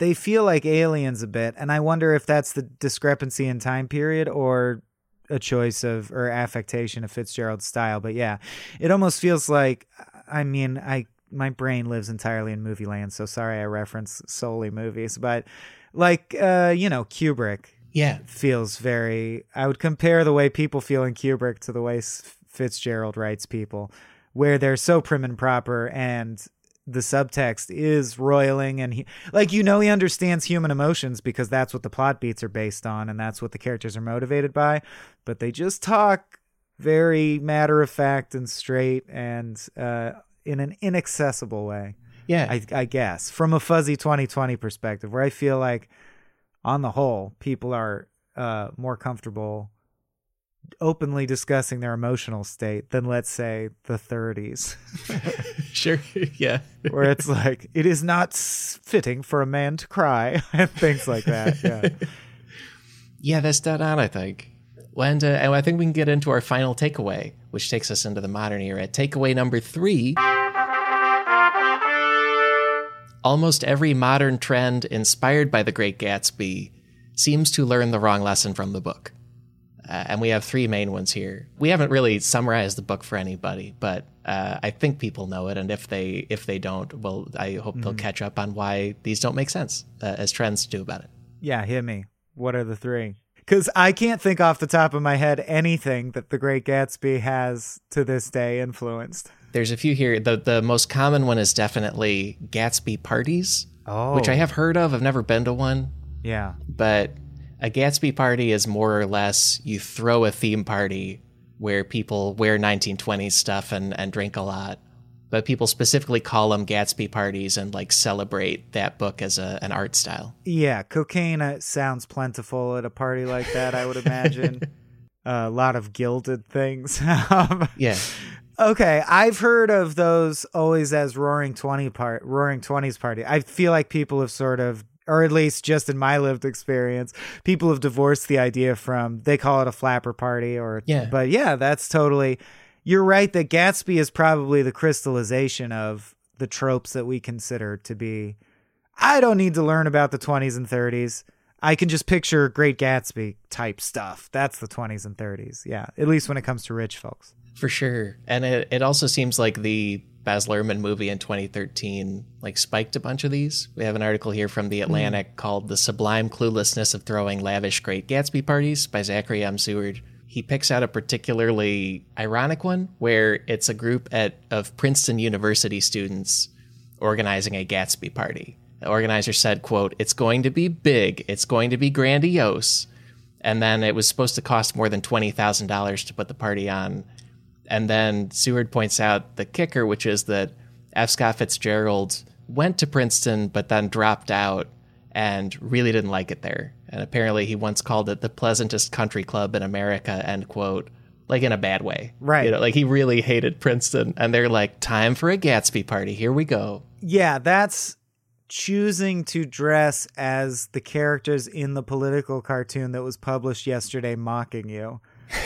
They feel like aliens a bit, and I wonder if that's the discrepancy in time period or a choice of or affectation of Fitzgerald's style. But yeah, it almost feels like. I mean, I my brain lives entirely in movie land, so sorry I reference solely movies, but like uh, you know, Kubrick Yeah, feels very. I would compare the way people feel in Kubrick to the way Fitzgerald writes people, where they're so prim and proper, and the subtext is roiling, and he, like you know, he understands human emotions because that's what the plot beats are based on, and that's what the characters are motivated by. But they just talk very matter of fact and straight, and uh, in an inaccessible way. yeah. I, I guess from a fuzzy 2020 perspective, where I feel like, on the whole, people are uh, more comfortable openly discussing their emotional state than, let's say, the 30s, sure. yeah. where it's like it is not fitting for a man to cry and things like that. Yeah. Yeah, that's dead on, I think. And, uh, and I think we can get into our final takeaway, which takes us into the modern era. Takeaway number three Almost every modern trend inspired by The Great Gatsby seems to learn the wrong lesson from the book. Uh, and we have three main ones here. We haven't really summarized the book for anybody, but uh, I think people know it. And if they if they don't, well, I hope they'll catch up on why these don't make sense uh, as trends do about it. Yeah, hit me. What are the three? Because I can't think off the top of my head anything that The Great Gatsby has to this day influenced. There's a few here. The the most common one is definitely Gatsby parties, Oh, which I have heard of. I've never been to one, Yeah. but a Gatsby party is more or less you throw a theme party where people wear 1920s stuff and, and drink a lot. But people specifically call them Gatsby parties and like celebrate that book as a, an art style. Yeah, cocaine uh, sounds plentiful at a party like that, I would imagine. a lot of gilded things. Yeah. okay, I've heard of those always as roaring 20 part roaring 20s party. I feel like people have sort of or at least just in my lived experience, people have divorced the idea from they call it a flapper party or Yeah. But yeah, that's totally. You're right that Gatsby is probably the crystallization of the tropes that we consider to be. I don't need to learn about the 20s and 30s. I can just picture Great Gatsby type stuff. That's the 20s and 30s. Yeah, at least when it comes to rich folks. For sure. And it, it also seems like the Baz Luhrmann movie in 2013 like spiked a bunch of these. We have an article here from the hmm. Atlantic called The Sublime Cluelessness of Throwing Lavish Great Gatsby Parties by Zachary M. Seward. He picks out a particularly ironic one where it's a group at of Princeton University students organizing a Gatsby party. The organizer said, quote, It's going to be big, it's going to be grandiose. And then it was supposed to cost more than $20,000 to put the party on. And then Seward points out the kicker, which is that F. Scott Fitzgerald went to Princeton, but then dropped out and really didn't like it there. And apparently he once called it the pleasantest country club in America, end quote, like in a bad way. Right. You know, like he really hated Princeton. And they're like, time for a Gatsby party. Here we go. Yeah, that's choosing to dress as the characters in the political cartoon that was published yesterday mocking you.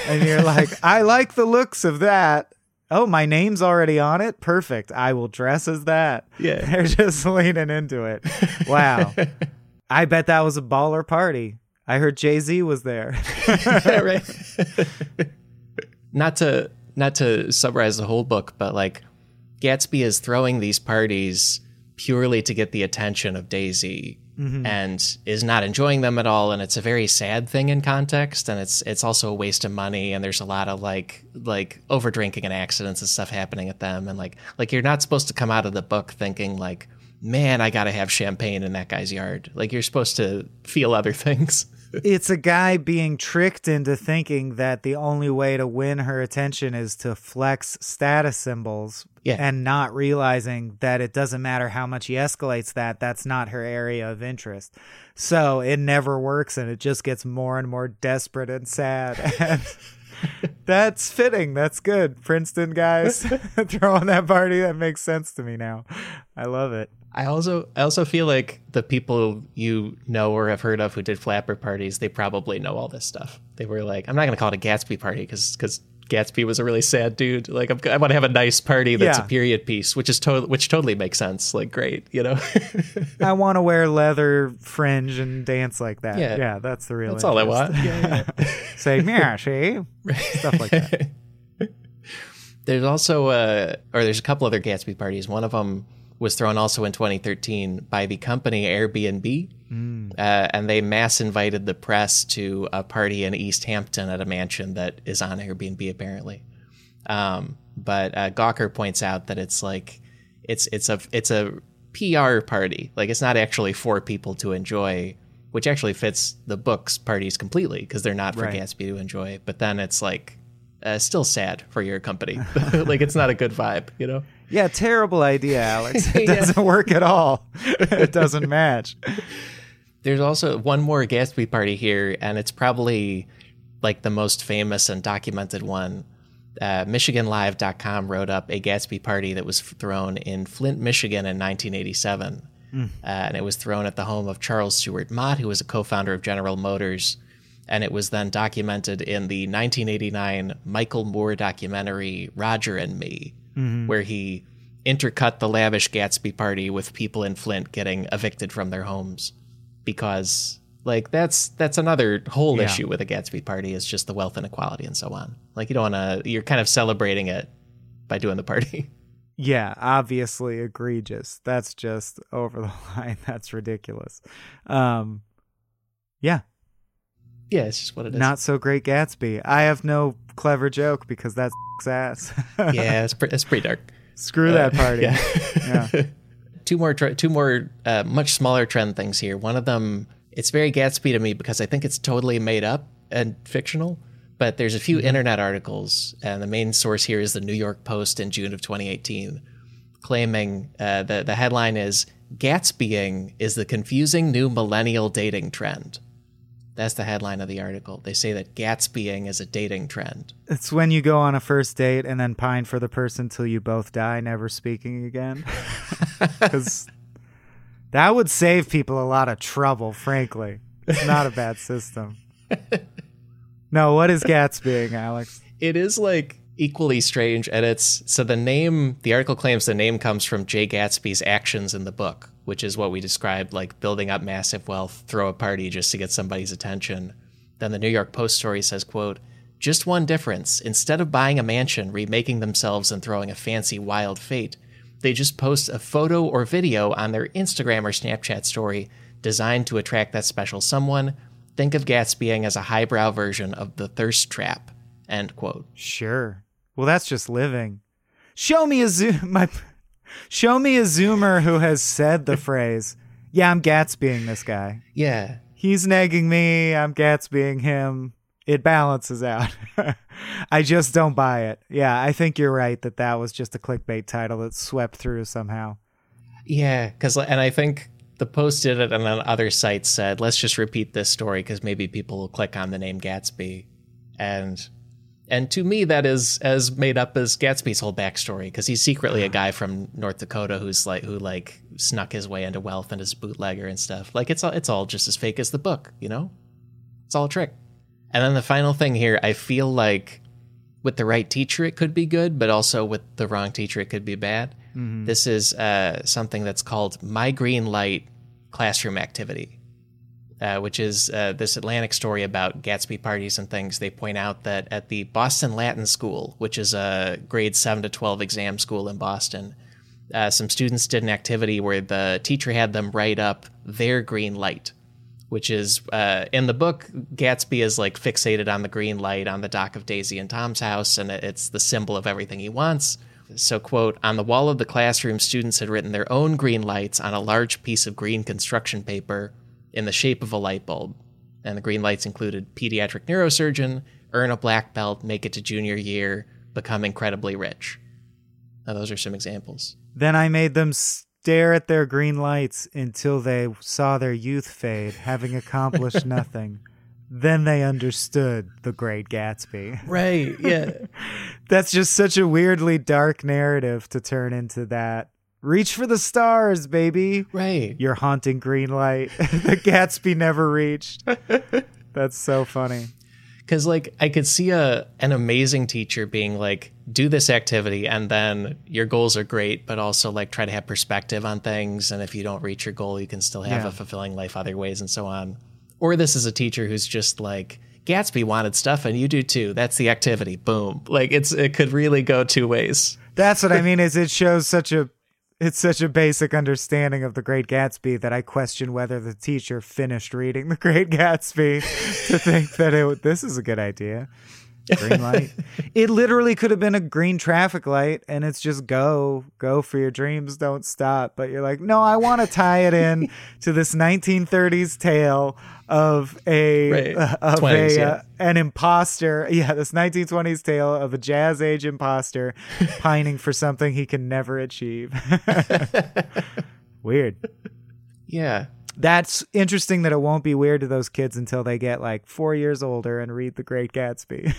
And you're like, I like the looks of that. Oh, my name's already on it. Perfect. I will dress as that. Yeah. They're just leaning into it. Wow. I bet that was a baller party. I heard Jay Z was there. right. not to not to summarize the whole book, but like Gatsby is throwing these parties purely to get the attention of Daisy Mm-hmm. and is not enjoying them at all and it's a very sad thing in context and it's it's also a waste of money and there's a lot of like like over drinking and accidents and stuff happening at them and like like you're not supposed to come out of the book thinking like man I got to have champagne in that guy's yard. Like you're supposed to feel other things it's a guy being tricked into thinking that the only way to win her attention is to flex status symbols Yeah. and not realizing that it doesn't matter how much he escalates that that's not her area of interest. So it never works and it just gets more and more desperate and sad. And that's fitting. That's good. Princeton guys throwing that party that makes sense to me now. I love it I also I also feel like the people you know or have heard of who did flapper parties, they probably know all this stuff. They were like, I'm not going to call it a Gatsby party because because Gatsby was a really sad dude. Like I'm, I want to have a nice party that's Yeah. a period piece, which is totally which totally makes sense. Like great, you know. i want to wear leather fringe and dance like that Yeah. yeah, that's the real that's all I want. Yeah, yeah. say see stuff like that There's also uh or there's a couple other Gatsby parties. One of them was thrown also in 2013 by the company Airbnb, uh, and they mass invited the press to a party in East Hampton at a mansion that is on Airbnb apparently. Um, but uh, Gawker points out that it's like it's it's a it's a PR party. Like it's not actually for people to enjoy, which actually fits the book's parties completely because they're not for Right. Gatsby to enjoy. But then it's like uh, still sad for your company. like it's not a good vibe, you know. Yeah terrible idea alex it doesn't work at all it doesn't match There's also one more Gatsby party here, and it's probably like the most famous and documented one. Uh, MichiganLive.com wrote up a Gatsby party that was thrown in Flint, Michigan in 1987. Uh, and it was thrown at the home of Charles Stewart Mott, who was a co founder of General Motors. And it was then documented in the 1989 Michael Moore documentary, Roger and Me, where he intercut the lavish Gatsby party with people in Flint getting evicted from their homes because like that's that's another whole Yeah. issue with a Gatsby party is just the wealth inequality and so on. Like you don't want to you're kind of celebrating it by doing the party. yeah obviously egregious that's just over the line that's ridiculous um yeah yeah, it's just what it is. not so great gatsby i have no clever joke because that's ass yeah, it's pre- it's pretty dark. screw that party Yeah. Yeah. two more tre- two more uh, much smaller trend things here. One of them it's very Gatsby to me because I think it's totally made up and fictional. But there's a few internet articles, and the main source here is the New York Post in June of 2018, claiming uh, the the headline is "Gatsbying is the confusing new millennial dating trend." That's the headline of the article. They say that Gatsbying is a dating trend. It's when you go on a first date and then pine for the person till you both die, never speaking again. Because That would save people a lot of trouble, frankly. It's not a bad system. No, what is Gatsbying, Alex? It is like equally strange, edits. so the name. The article claims the name comes from Jay Gatsby's actions in the book, which is what we described like building up massive wealth, throw a party just to get somebody's attention. Then the New York Post story says, "quote Just one difference: instead of buying a mansion, remaking themselves, and throwing a fancy wild fête, they just post a photo or video on their Instagram or Snapchat story designed to attract that special someone." Think of Gatsbying as a highbrow version of the thirst trap. End quote. Sure. Well, that's just living. Show me a zoom. My, show me a zoomer who has said the phrase. Yeah, I'm Gatsbying this guy. Yeah. He's nagging me. I'm Gatsbying him. It balances out. I just don't buy it. Yeah, I think you're right that that was just a clickbait title that swept through somehow. Yeah, because and I think the post did it, and then other sites said, "Let's just repeat this story because maybe people will click on the name Gatsby," and and to me that is as made up as Gatsby's whole backstory because he's secretly a guy from North Dakota who's like who like snuck his way into wealth and is bootlegger and stuff. Like it's all it's all just as fake as the book, you know. It's all a trick. And then the final thing here, I feel like with the right teacher it could be good, but also with the wrong teacher it could be bad. This is uh, something that's called My Green Light Classroom Activity, uh, which is uh, this Atlantic story about Gatsby parties and things. They point out that at the Boston Latin School, which is a grade 7 to 12 exam school in Boston, uh, some students did an activity where the teacher had them write up their green light, which is uh, in the book, Gatsby is like fixated on the green light on the dock of Daisy and Tom's house, and it's the symbol of everything he wants. So, quote, on the wall of the classroom, students had written their own green lights on a large piece of green construction paper in the shape of a light bulb. And the green lights included pediatric neurosurgeon, earn a black belt, make it to junior year, become incredibly rich. Now, those are some examples. Then I made them stare at their green lights until they saw their youth fade, having accomplished nothing. Then they understood the great Gatsby. Right, yeah. That's just such a weirdly dark narrative to turn into that. Reach for the stars, baby. right. Your haunting green light that Gatsby never reached. That's so funny. because like i could see a an amazing teacher being like do this activity and then your goals are great but also like try to have perspective on things and if you don't reach your goal you can still have Yeah. a fulfilling life other ways and so on or this is a teacher who's just like gatsby wanted stuff and you do too that's the activity boom like it's it could really go two ways That's what I mean. Is it shows such a it's such a basic understanding of the Great Gatsby that I question whether the teacher finished reading the Great Gatsby to think that it this is a good idea. Green light. it literally could have been a green traffic light, and it's just go, go for your dreams, don't stop. But you're like, no, I want to tie it in to this 1930s tale of a Right. uh, of 20s, a yeah. uh, an imposter. Yeah, this 1920s tale of a jazz age imposter pining for something he can never achieve. Weird. yeah That's interesting that it won't be weird to those kids until they get like four years older and read The Great Gatsby.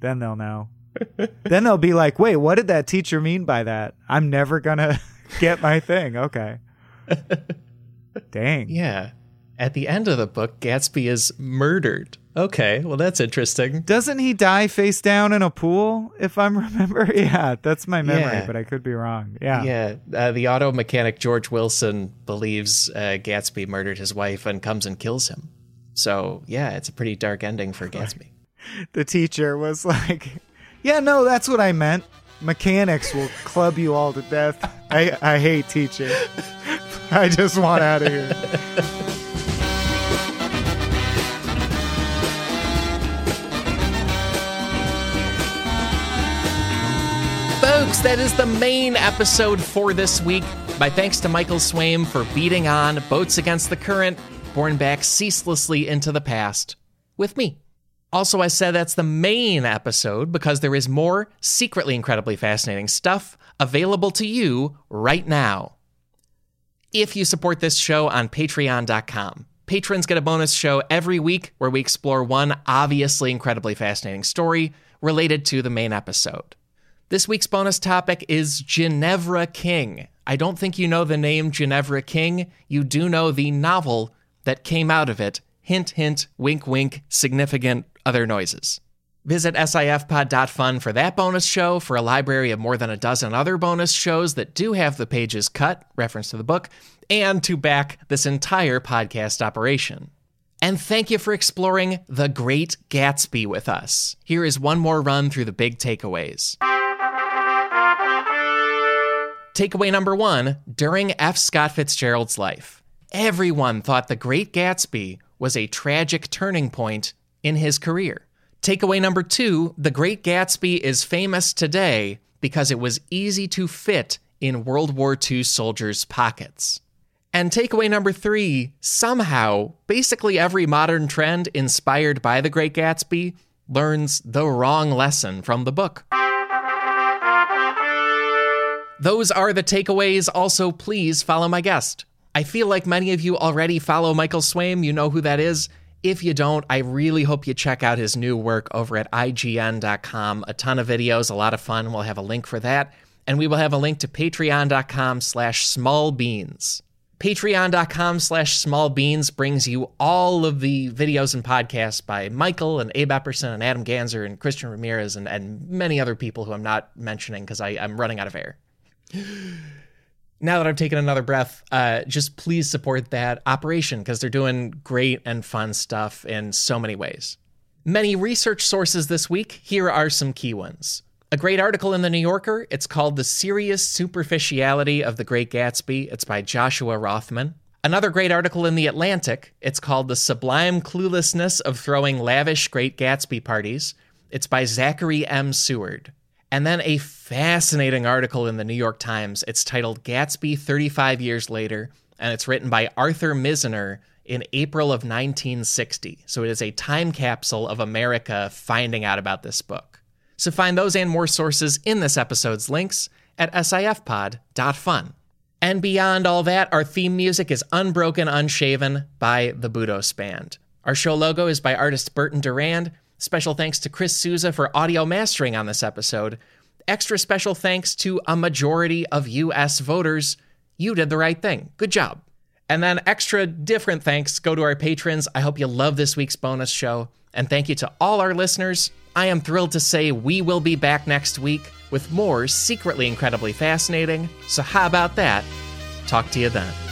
then they'll know. then they'll be like, wait, what did that teacher mean by that? I'm never going to get my thing. Okay. Dang. yeah at the end of the book gatsby is murdered okay well that's interesting Doesn't he die face down in a pool, if I'm remember? Yeah, that's my memory, Yeah. but I could be wrong. Yeah. Yeah, uh, the auto mechanic George Wilson believes uh, Gatsby murdered his wife and comes and kills him. So yeah, it's a pretty dark ending for Gatsby. The teacher was like, Yeah, no, that's what I meant. Mechanics will club you all to death. I, I hate teaching. I just want out of here. Folks, that is the main episode for this week. My thanks to Michael Swaim for beating on Boats Against the Current, borne back ceaselessly into the past with me. Also, I said that's the main episode because there is more secretly incredibly fascinating stuff available to you right now. If you support this show on patreon.com, patrons get a bonus show every week where we explore one obviously incredibly fascinating story related to the main episode. This week's bonus topic is Ginevra King. I don't think you know the name Ginevra King. You do know the novel that came out of it. Hint, hint, wink, wink, significant other noises. Visit sifpod.fun for that bonus show, for a library of more than a dozen other bonus shows that do have the pages cut, reference to the book, and to back this entire podcast operation. And thank you for exploring The Great Gatsby with us. Here is one more run through the big takeaways. Takeaway number one during F. Scott Fitzgerald's life, everyone thought The Great Gatsby was a tragic turning point in his career. Takeaway number two The Great Gatsby is famous today because it was easy to fit in World War II soldiers' pockets. And takeaway number three somehow, basically every modern trend inspired by The Great Gatsby learns the wrong lesson from the book. Those are the takeaways. Also, please follow my guest. I feel like many of you already follow Michael Swaim. You know who that is. If you don't, I really hope you check out his new work over at IGN.com. A ton of videos, a lot of fun. We'll have a link for that. And we will have a link to patreon.com slash smallbeans. Patreon.com slash smallbeans brings you all of the videos and podcasts by Michael and Abe Epperson and Adam Ganzer and Christian Ramirez and, and many other people who I'm not mentioning because I'm running out of air. Now that I've taken another breath, uh, just please support that operation because they're doing great and fun stuff in so many ways. Many research sources this week. Here are some key ones. A great article in the New Yorker. It's called The Serious Superficiality of the Great Gatsby. It's by Joshua Rothman. Another great article in The Atlantic. It's called The Sublime Cluelessness of Throwing Lavish Great Gatsby Parties. It's by Zachary M. Seward. And then a fascinating article in the New York Times. It's titled Gatsby 35 Years Later, and it's written by Arthur Mizener in April of 1960. So it is a time capsule of America finding out about this book. So find those and more sources in this episode's links at sifpod.fun. And beyond all that, our theme music is Unbroken Unshaven by the Budos Band. Our show logo is by artist Burton Durand. Special thanks to Chris Souza for audio mastering on this episode. Extra special thanks to a majority of US voters. You did the right thing. Good job. And then extra different thanks go to our patrons. I hope you love this week's bonus show. And thank you to all our listeners. I am thrilled to say we will be back next week with more secretly incredibly fascinating. So, how about that? Talk to you then.